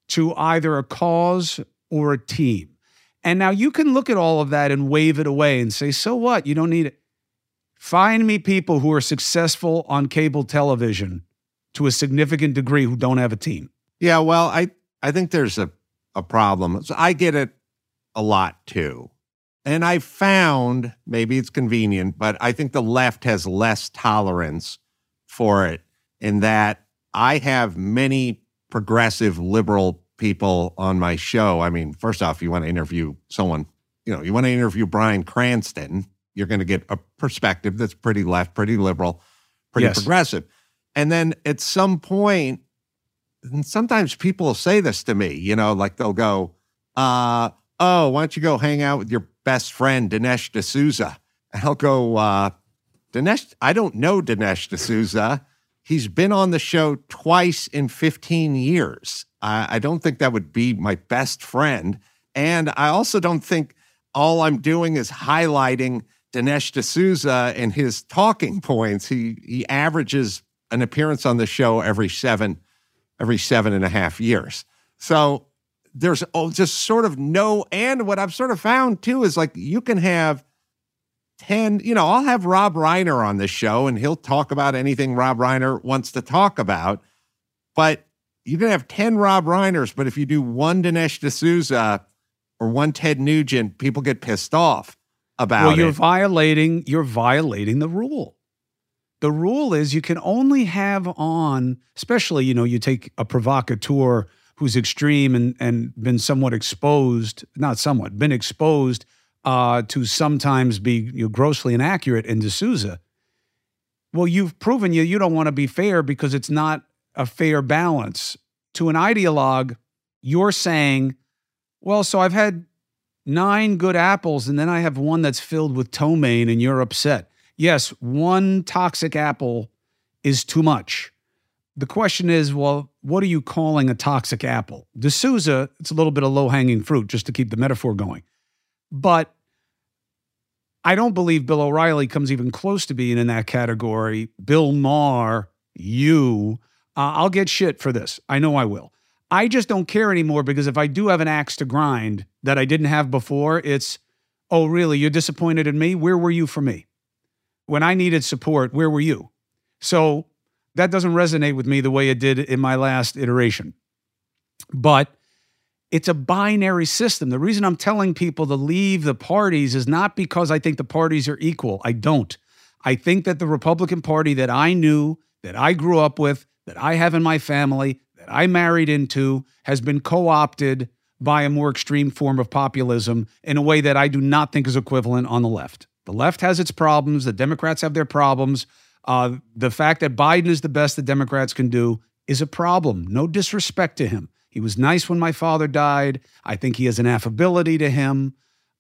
to either a cause or a team. And now you can look at all of that and wave it away and say, so what? You don't need it. Find me people who are successful on cable television to a significant degree who don't have a team. Yeah, well, I, I think there's a, a problem. So I get it a lot too. And I found, maybe it's convenient, but I think the left has less tolerance for it in that I have many progressive liberal people on my show. I mean, first off, you want to interview someone, you know, you want to interview Bryan Cranston, you're going to get a perspective that's pretty left, pretty liberal, pretty yes. progressive. And then at some point, and sometimes people will say this to me, you know, like they'll go, uh, oh, why don't you go hang out with your best friend, Dinesh D'Souza? And I'll go, uh, Dinesh, I don't know Dinesh D'Souza. He's been on the show twice in 15 years. I, I don't think that would be my best friend. And I also don't think all I'm doing is highlighting Dinesh D'Souza and his talking points. He he averages an appearance on the show every seven, every seven and a half years. So there's just sort of no. And what I've sort of found too is like you can have 10, you know, I'll have Rob Reiner on the show and he'll talk about anything Rob Reiner wants to talk about. But you can have 10 Rob Reiners, but if you do one Dinesh D'Souza or one Ted Nugent, people get pissed off about well, you're it. violating you're violating the rule. The rule is you can only have on, especially, you know, you take a provocateur who's extreme and and been somewhat exposed, not somewhat, been exposed uh, to sometimes be you know, grossly inaccurate in D'Souza. Well, you've proven you you don't want to be fair because it's not a fair balance. To an ideologue, you're saying, well, so I've had nine good apples and then I have one that's filled with ptomaine and you're upset. Yes, one toxic apple is too much. The question is, well, what are you calling a toxic apple? D'Souza, it's a little bit of low hanging fruit just to keep the metaphor going. But I don't believe Bill O'Reilly comes even close to being in that category. Bill Maher, you, uh, I'll get shit for this. I know I will. I just don't care anymore because if I do have an axe to grind that I didn't have before, it's, oh, really? You're disappointed in me? Where were you for me? When I needed support, where were you? So that doesn't resonate with me the way it did in my last iteration. But it's a binary system. The reason I'm telling people to leave the parties is not because I think the parties are equal. I don't. I think that the Republican Party that I knew, that I grew up with, that I have in my family, that I married into, has been co opted by a more extreme form of populism in a way that I do not think is equivalent on the left. The left has its problems, the Democrats have their problems. Uh, the fact that Biden is the best the Democrats can do is a problem. No disrespect to him. He was nice when my father died. I think he has an affability to him.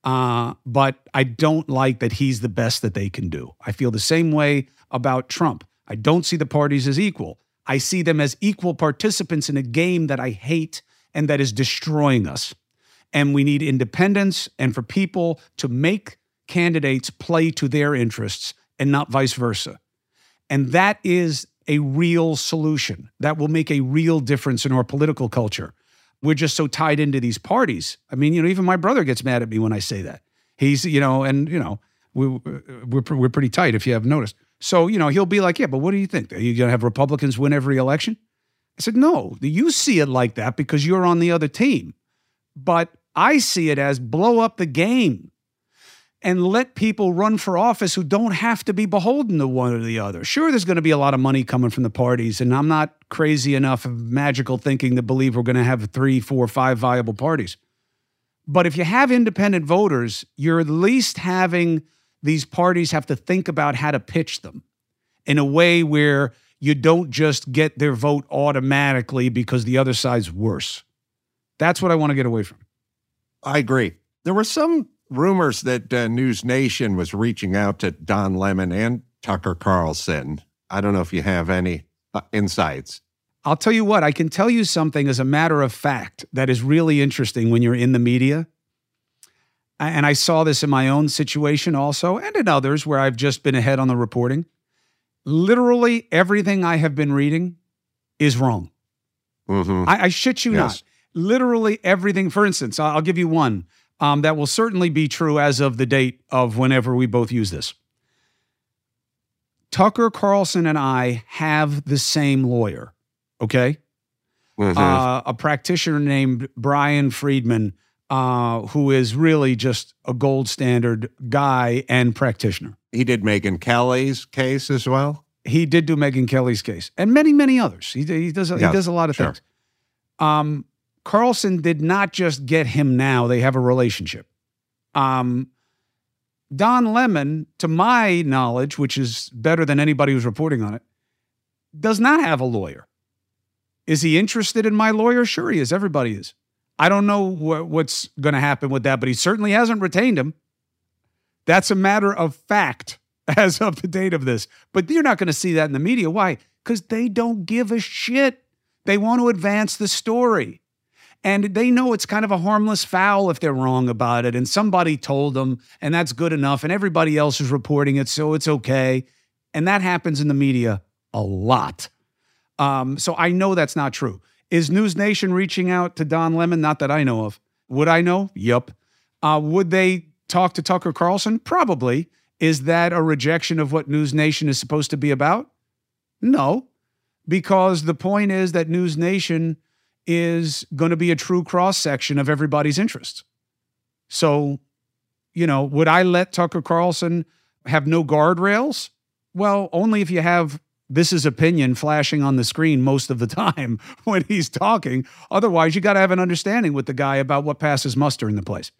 Uh, but I don't like that he's the best that they can do. I feel the same way about Trump. I don't see the parties as equal. I see them as equal participants in a game that I hate and that is destroying us. And we need independence and for people to make candidates play to their interests and not vice versa. And that is a real solution that will make a real difference in our political culture. We're just so tied into these parties. I mean, you know, even my brother gets mad at me when I say that. He's, you know, and you know, we, we're we're pretty tight if you have noticed. So, you know, he'll be like, "Yeah, but what do you think? Are you going to have Republicans win every election?" I said, "No, you see it like that because you're on the other team, but I see it as blow up the game and let people run for office who don't have to be beholden to one or the other. Sure, there's going to be a lot of money coming from the parties, and I'm not crazy enough of magical thinking to believe we're going to have three, four, five viable parties. But if you have independent voters, you're at least having these parties have to think about how to pitch them in a way where you don't just get their vote automatically because the other side's worse. That's what I want to get away from. I agree. There were some rumors that uh, News Nation was reaching out to Don Lemon and Tucker Carlson. I don't know if you have any uh, insights. I'll tell you what, I can tell you something as a matter of fact that is really interesting when you're in the media. And I saw this in my own situation also, and in others where I've just been ahead on the reporting. Literally everything I have been reading is wrong. Mm-hmm. I, I, shit you yes. not. Literally everything. For instance, I'll give you one um, that will certainly be true as of the date of whenever we both use this. Tucker Carlson and I have the same lawyer, okay? Mm-hmm. Uh, a practitioner named Bryan Freedman, uh, who is really just a gold standard guy and practitioner. He did Megyn Kelly's case as well. he did do Megyn Kelly's case and many, many others. He, he does he does a lot of sure. things. Um, Carlson did not just get him now; they have a relationship. Um, Don Lemon, to my knowledge, which is better than anybody who's reporting on it, does not have a lawyer. Is he interested in my lawyer? Sure, he is. Everybody is. I don't know wh- what's going to happen with that, but he certainly hasn't retained him. That's a matter of fact as of the date of this. But you're not going to see that in the media. Why? Because they don't give a shit. They want to advance the story. And they know it's kind of a harmless foul if they're wrong about it. And somebody told them, and that's good enough. And everybody else is reporting it, so it's okay. And that happens in the media a lot. Um, so I know that's not true. Is News Nation reaching out to Don Lemon? Not that I know of. Would I know? Yup. Uh, would they talk to Tucker Carlson? Probably. Is that a rejection of what News Nation is supposed to be about? No, because the point is that News Nation is going to be a true cross section of everybody's interests. So, you know, would I let Tucker Carlson have no guardrails? Well, only if you have this is opinion flashing on the screen most of the time when he's talking. Otherwise, you got to have an understanding with the guy about what passes muster in the place.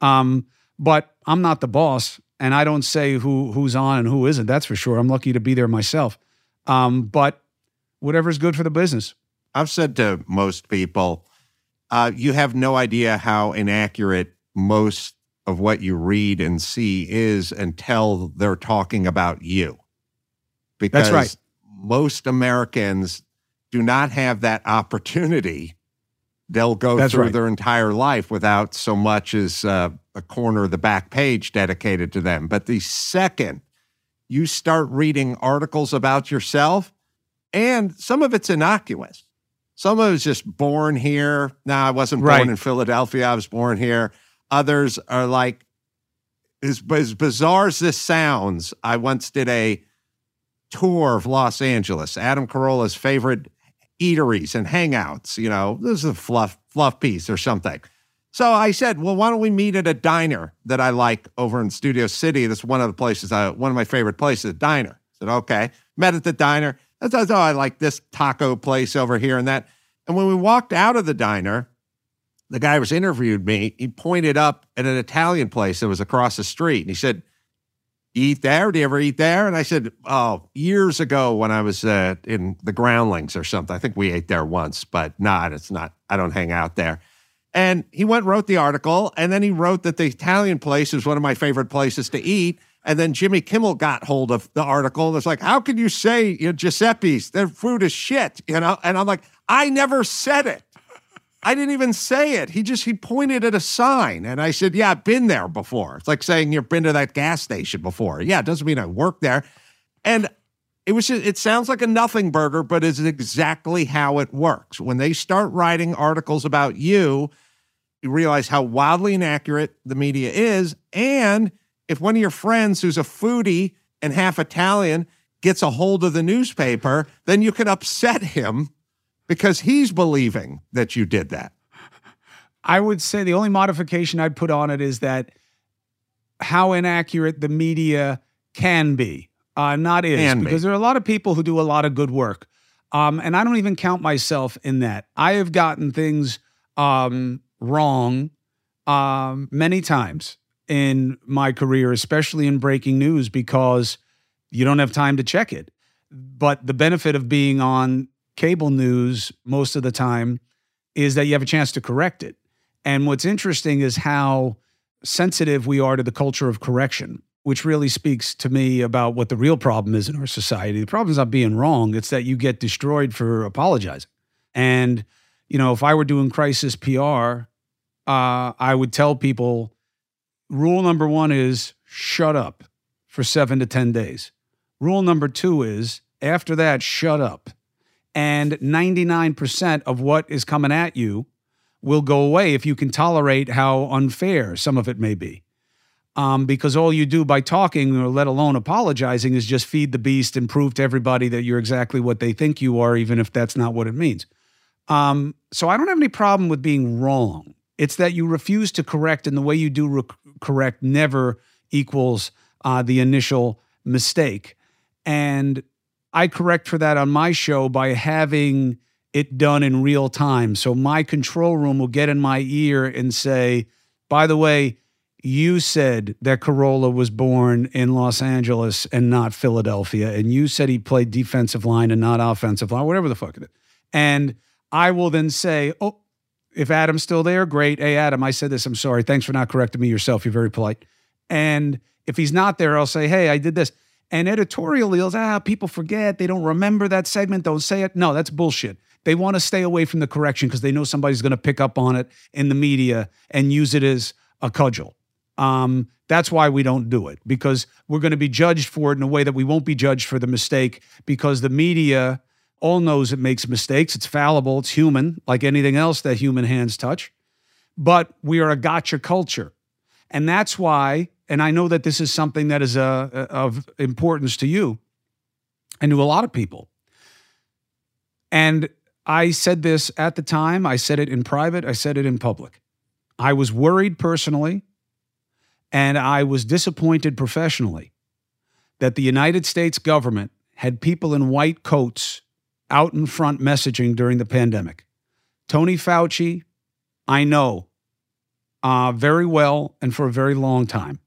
Um, but I'm not the boss, and I don't say who who's on and who isn't. That's for sure. I'm lucky to be there myself. Um, but whatever's good for the business. I've said to most people, uh, you have no idea how inaccurate most of what you read and see is until they're talking about you. Because That's right. most Americans do not have that opportunity. They'll go That's through right. their entire life without so much as uh, a corner of the back page dedicated to them. But the second you start reading articles about yourself, and some of it's innocuous. Some of it's just born here. No, I wasn't born Right. in Philadelphia. I was born here. Others are like, as, as bizarre as this sounds, I once did a tour of Los Angeles, Adam Carolla's favorite eateries and hangouts. You know, this is a fluff fluff piece or something. So I said, well, why don't we meet at a diner that I like over in Studio City? That's one of the places, I, one of my favorite places, a diner. I said, okay. Met at the diner. I thought, oh, I like this taco place over here and that. And when we walked out of the diner, the guy was interviewed me, he pointed up at an Italian place that was across the street. And he said, eat there? Do you ever eat there? And I said, oh, years ago when I was uh, in the Groundlings or something. I think we ate there once, but not, it's not, I don't hang out there. And he went wrote the article, and then he wrote that the Italian place is one of my favorite places to eat. And then Jimmy Kimmel got hold of the article and was like, How can you say you know, Giuseppe's, their food is shit? You know? And I'm like, I never said it. I didn't even say it. He just he pointed at a sign. And I said, Yeah, I've been there before. It's like saying you've been to that gas station before. Yeah, it doesn't mean I work there. And it was just, it sounds like a nothing burger, but it's exactly how it works. When they start writing articles about you, you realize how wildly inaccurate the media is. And if one of your friends who's a foodie and half Italian gets a hold of the newspaper, then you can upset him because he's believing that you did that. I would say the only modification I'd put on it is that how inaccurate the media can be, uh, not is, Can be. because there are a lot of people who do a lot of good work. Um, and I don't even count myself in that. I have gotten things um, wrong um, many times in my career, especially in breaking news, because you don't have time to check it. But the benefit of being on cable news most of the time is that you have a chance to correct it. And what's interesting is how sensitive we are to the culture of correction, which really speaks to me about what the real problem is in our society. The problem is not being wrong, it's that you get destroyed for apologizing. And, you know, if I were doing crisis PR, uh, I would tell people rule number one is shut up for seven to 10 days. Rule number two is after that, shut up. And 99% of what is coming at you will go away if you can tolerate how unfair some of it may be. Um, because all you do by talking, or let alone apologizing, is just feed the beast and prove to everybody that you're exactly what they think you are, even if that's not what it means. Um, so I don't have any problem with being wrong. It's that you refuse to correct, and the way you do re- correct never equals uh, the initial mistake. And I correct for that on my show by having it done in real time. So my control room will get in my ear and say, by the way, you said that Carolla was born in Los Angeles and not Philadelphia. And you said he played defensive line and not offensive line, whatever the fuck it is. And I will then say, oh, if Adam's still there, great. Hey, Adam, I said this. I'm sorry. Thanks for not correcting me yourself. You're very polite. And if he's not there, I'll say, hey, I did this. And editorial deals, ah, people forget. They don't remember that segment. Don't say it. No, that's bullshit. They want to stay away from the correction because they know somebody's going to pick up on it in the media and use it as a cudgel. Um, that's why we don't do it because we're going to be judged for it in a way that we won't be judged for the mistake because the media all knows it makes mistakes. It's fallible, it's human, like anything else that human hands touch. But we are a gotcha culture. And that's why, and I know that this is something that is uh, uh, of importance to you and to a lot of people. And I said this at the time, I said it in private, I said it in public. I was worried personally, and I was disappointed professionally that the United States government had people in white coats out in front messaging during the pandemic. Tony Fauci, I know uh, very well and for a very long time.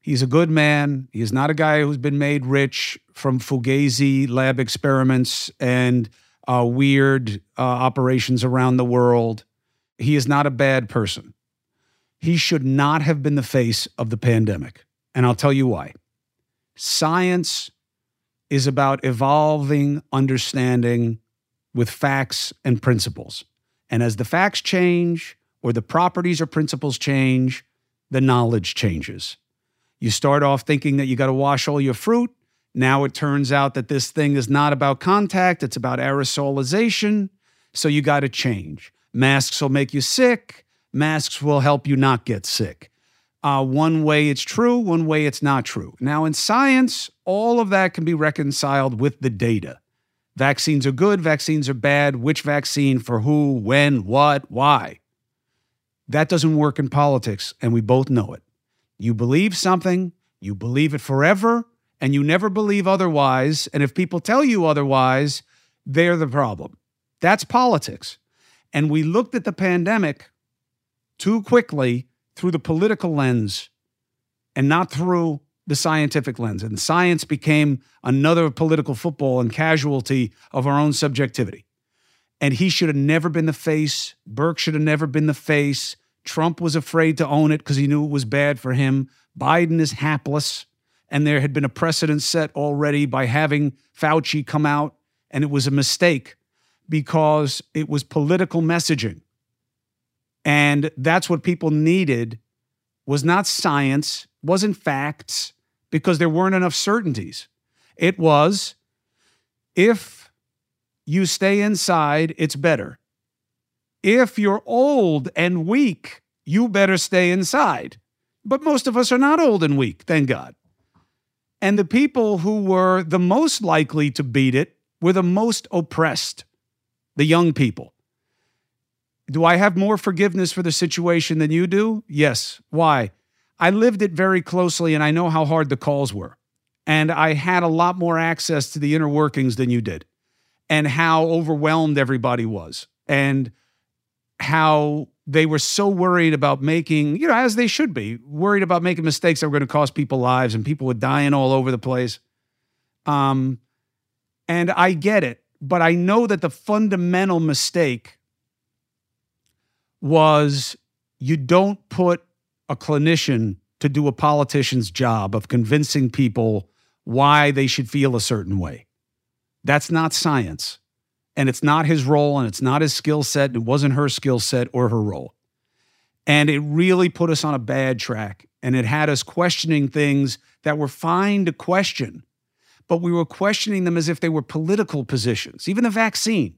He's a good man. He is not a guy who's been made rich from Fugazi lab experiments and uh, weird uh, operations around the world. He is not a bad person. He should not have been the face of the pandemic. And I'll tell you why. Science is about evolving understanding with facts and principles. And as the facts change or the properties or principles change, the knowledge changes. You start off thinking that you got to wash all your fruit. Now it turns out that this thing is not about contact, it's about aerosolization. So you got to change. Masks will make you sick, masks will help you not get sick. Uh, one way it's true, one way it's not true. Now, in science, all of that can be reconciled with the data. Vaccines are good, vaccines are bad, which vaccine for who, when, what, why. That doesn't work in politics, and we both know it. You believe something, you believe it forever, and you never believe otherwise. And if people tell you otherwise, they're the problem. That's politics. And we looked at the pandemic too quickly through the political lens and not through the scientific lens. And science became another political football and casualty of our own subjectivity. And he should have never been the face. Birx should have never been the face. Trump was afraid to own it because he knew it was bad for him. Biden is hapless. And there had been a precedent set already by having Fauci come out, and it was a mistake because it was political messaging. And that's what people needed was not science, wasn't facts, because there weren't enough certainties. It was if you stay inside, it's better. If you're old and weak, you better stay inside. But most of us are not old and weak, thank God. And the people who were the most likely to beat it were the most oppressed, the young people. Do I have more forgiveness for the situation than you do? Yes. Why? I lived it very closely and I know how hard the calls were. And I had a lot more access to the inner workings than you did, and how overwhelmed everybody was, and how they were so worried about making, you know, as they should be, worried about making mistakes that were going to cost people lives and people were dying all over the place. Um, and I get it, but I know that the fundamental mistake was you don't put a clinician to do a politician's job of convincing people why they should feel a certain way. That's not science. And it's not his role and it's not his skill set. It wasn't her skill set or her role. And it really put us on a bad track. And it had us questioning things that were fine to question, but we were questioning them as if they were political positions. Even the vaccine.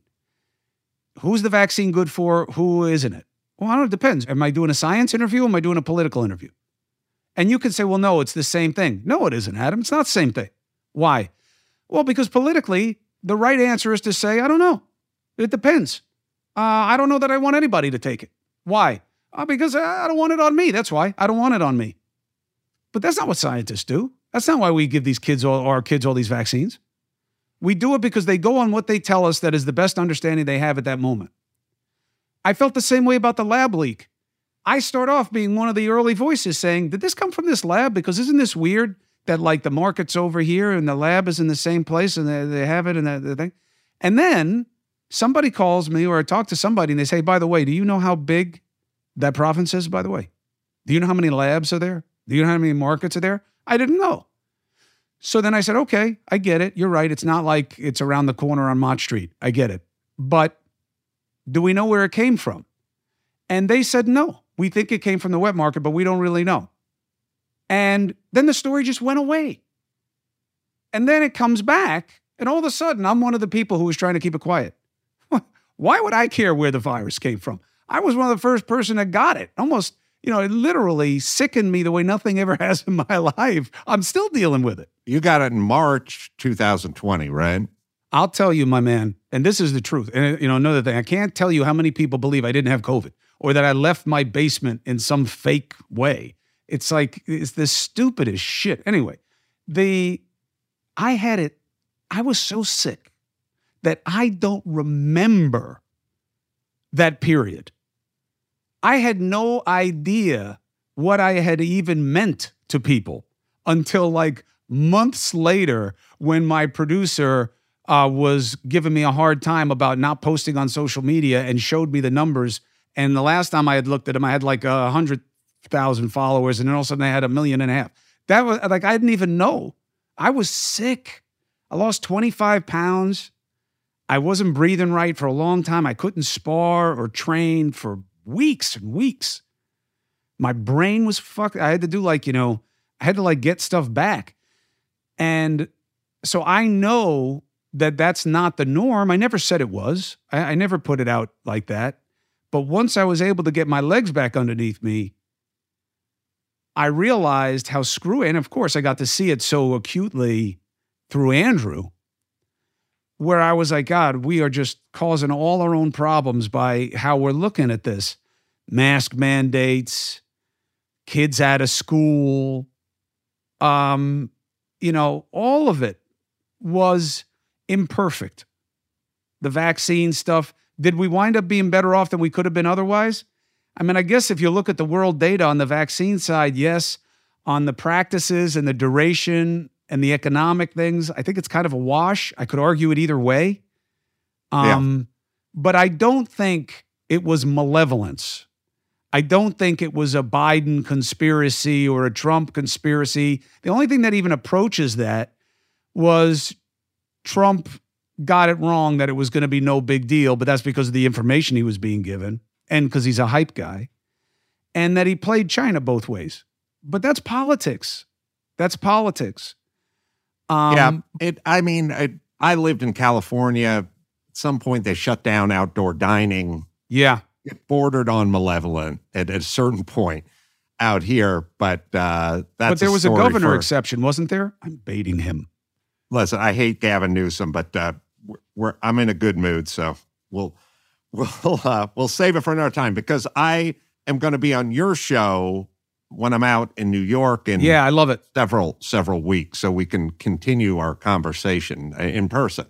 Who's the vaccine good for? Who isn't it? Well, I don't know. It depends. Am I doing a science interview? am I doing a political interview? And you could say, well, no, it's the same thing. No, it isn't, Adam. It's not the same thing. Why? Well, because politically, the right answer is to say, I don't know. It depends. Uh, I don't know that I want anybody to take it. Why? Uh, because I don't want it on me. That's why. I don't want it on me. But that's not what scientists do. That's not why we give these kids all our kids all these vaccines. We do it because they go on what they tell us that is the best understanding they have at that moment. I felt the same way about the lab leak. I start off being one of the early voices saying, Did this come from this lab? Because isn't this weird that like the market's over here and the lab is in the same place and they, they have it and the, thing? And then somebody calls me or I talk to somebody and they say, By the way, do you know how big that province is, by the way? Do you know how many labs are there? Do you know how many markets are there? I didn't know. So then I said, okay, I get it. You're right. It's not like it's around the corner on Mott Street. I get it. But do we know where it came from? And they said, no. We think it came from the wet market, but we don't really know. And then the story just went away. And then it comes back, and all of a sudden, I'm one of the people who was trying to keep it quiet. Why would I care where the virus came from? I was one of the first person that got it. Almost, you know, it literally sickened me the way nothing ever has in my life. I'm still dealing with it. You got it in March 2020, right? I'll tell you, my man, and this is the truth. And you know, another thing, I can't tell you how many people believe I didn't have COVID or that I left my basement in some fake way. It's like it's the stupidest shit. Anyway, the I had it, I was so sick that I don't remember that period. I had no idea what I had even meant to people until like months later when my producer uh, was giving me a hard time about not posting on social media and showed me the numbers. And the last time I had looked at them, I had like a hundred thousand followers, and then all of a sudden I had a million and a half. That was like I didn't even know. I was sick. I lost 25 pounds. I wasn't breathing right for a long time. I couldn't spar or train for weeks and weeks. My brain was fucked. I had to do like, you know, I had to like get stuff back. And so I know that that's not the norm. I never said it was, I, I never put it out like that. But once I was able to get my legs back underneath me, I realized how screwy, and of course, I got to see it so acutely through Andrew, where I was like, God, we are just causing all our own problems by how we're looking at this mask mandates, kids out of school, um, you know, all of it was imperfect. The vaccine stuff, did we wind up being better off than we could have been otherwise? I mean, I guess if you look at the world data on the vaccine side, yes. On the practices and the duration and the economic things, I think it's kind of a wash. I could argue it either way. Um, yeah. But I don't think it was malevolence. I don't think it was a Biden conspiracy or a Trump conspiracy. The only thing that even approaches that was Trump got it wrong that it was going to be no big deal, but that's because of the information he was being given and because he's a hype guy, and that he played China both ways. But that's politics. That's politics. Um, yeah, it. I mean, I, I lived in California. At some point, they shut down outdoor dining. Yeah, it bordered on malevolent at, at a certain point out here, but uh, that's. But there a was a governor for, exception, wasn't there? I'm baiting him. Listen, I hate Gavin Newsom, but uh, we're, we're, I'm in a good mood, so we'll we'll uh, we'll save it for another time because I am going to be on your show when I'm out in New York and yeah, I love it. Several several weeks, so we can continue our conversation uh, in person.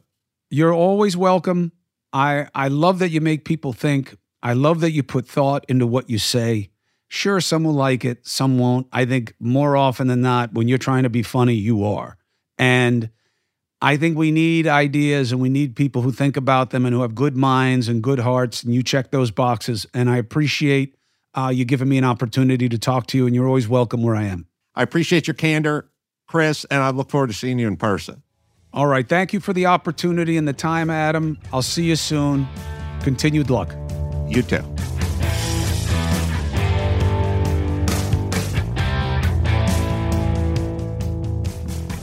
You're always welcome. I I love that you make people think. I love that you put thought into what you say. Sure, some will like it, some won't. I think more often than not, when you're trying to be funny, you are. And I think we need ideas and we need people who think about them and who have good minds and good hearts. And you check those boxes. And I appreciate uh, you giving me an opportunity to talk to you. And you're always welcome where I am. I appreciate your candor, Chris, and I look forward to seeing you in person. All right. Thank you for the opportunity and the time, Adam. I'll see you soon. Continued luck. You too.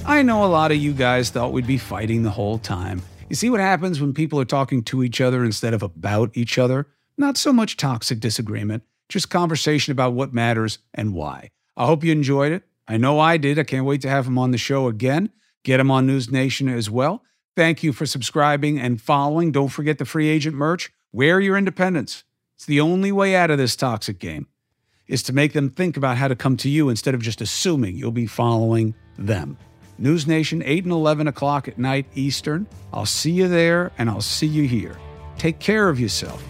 I know a lot of you guys thought we'd be fighting the whole time. You see what happens when people are talking to each other instead of about each other? Not so much toxic disagreement, just conversation about what matters and why. I hope you enjoyed it. I know I did. I can't wait to have him on the show again. Get him on News Nation as well. Thank you for subscribing and following. Don't forget the free agent merch. Wear your independence. It's the only way out of this toxic game is to make them think about how to come to you instead of just assuming you'll be following them. News Nation, 8 and 11 o'clock at night Eastern. I'll see you there and I'll see you here. Take care of yourself.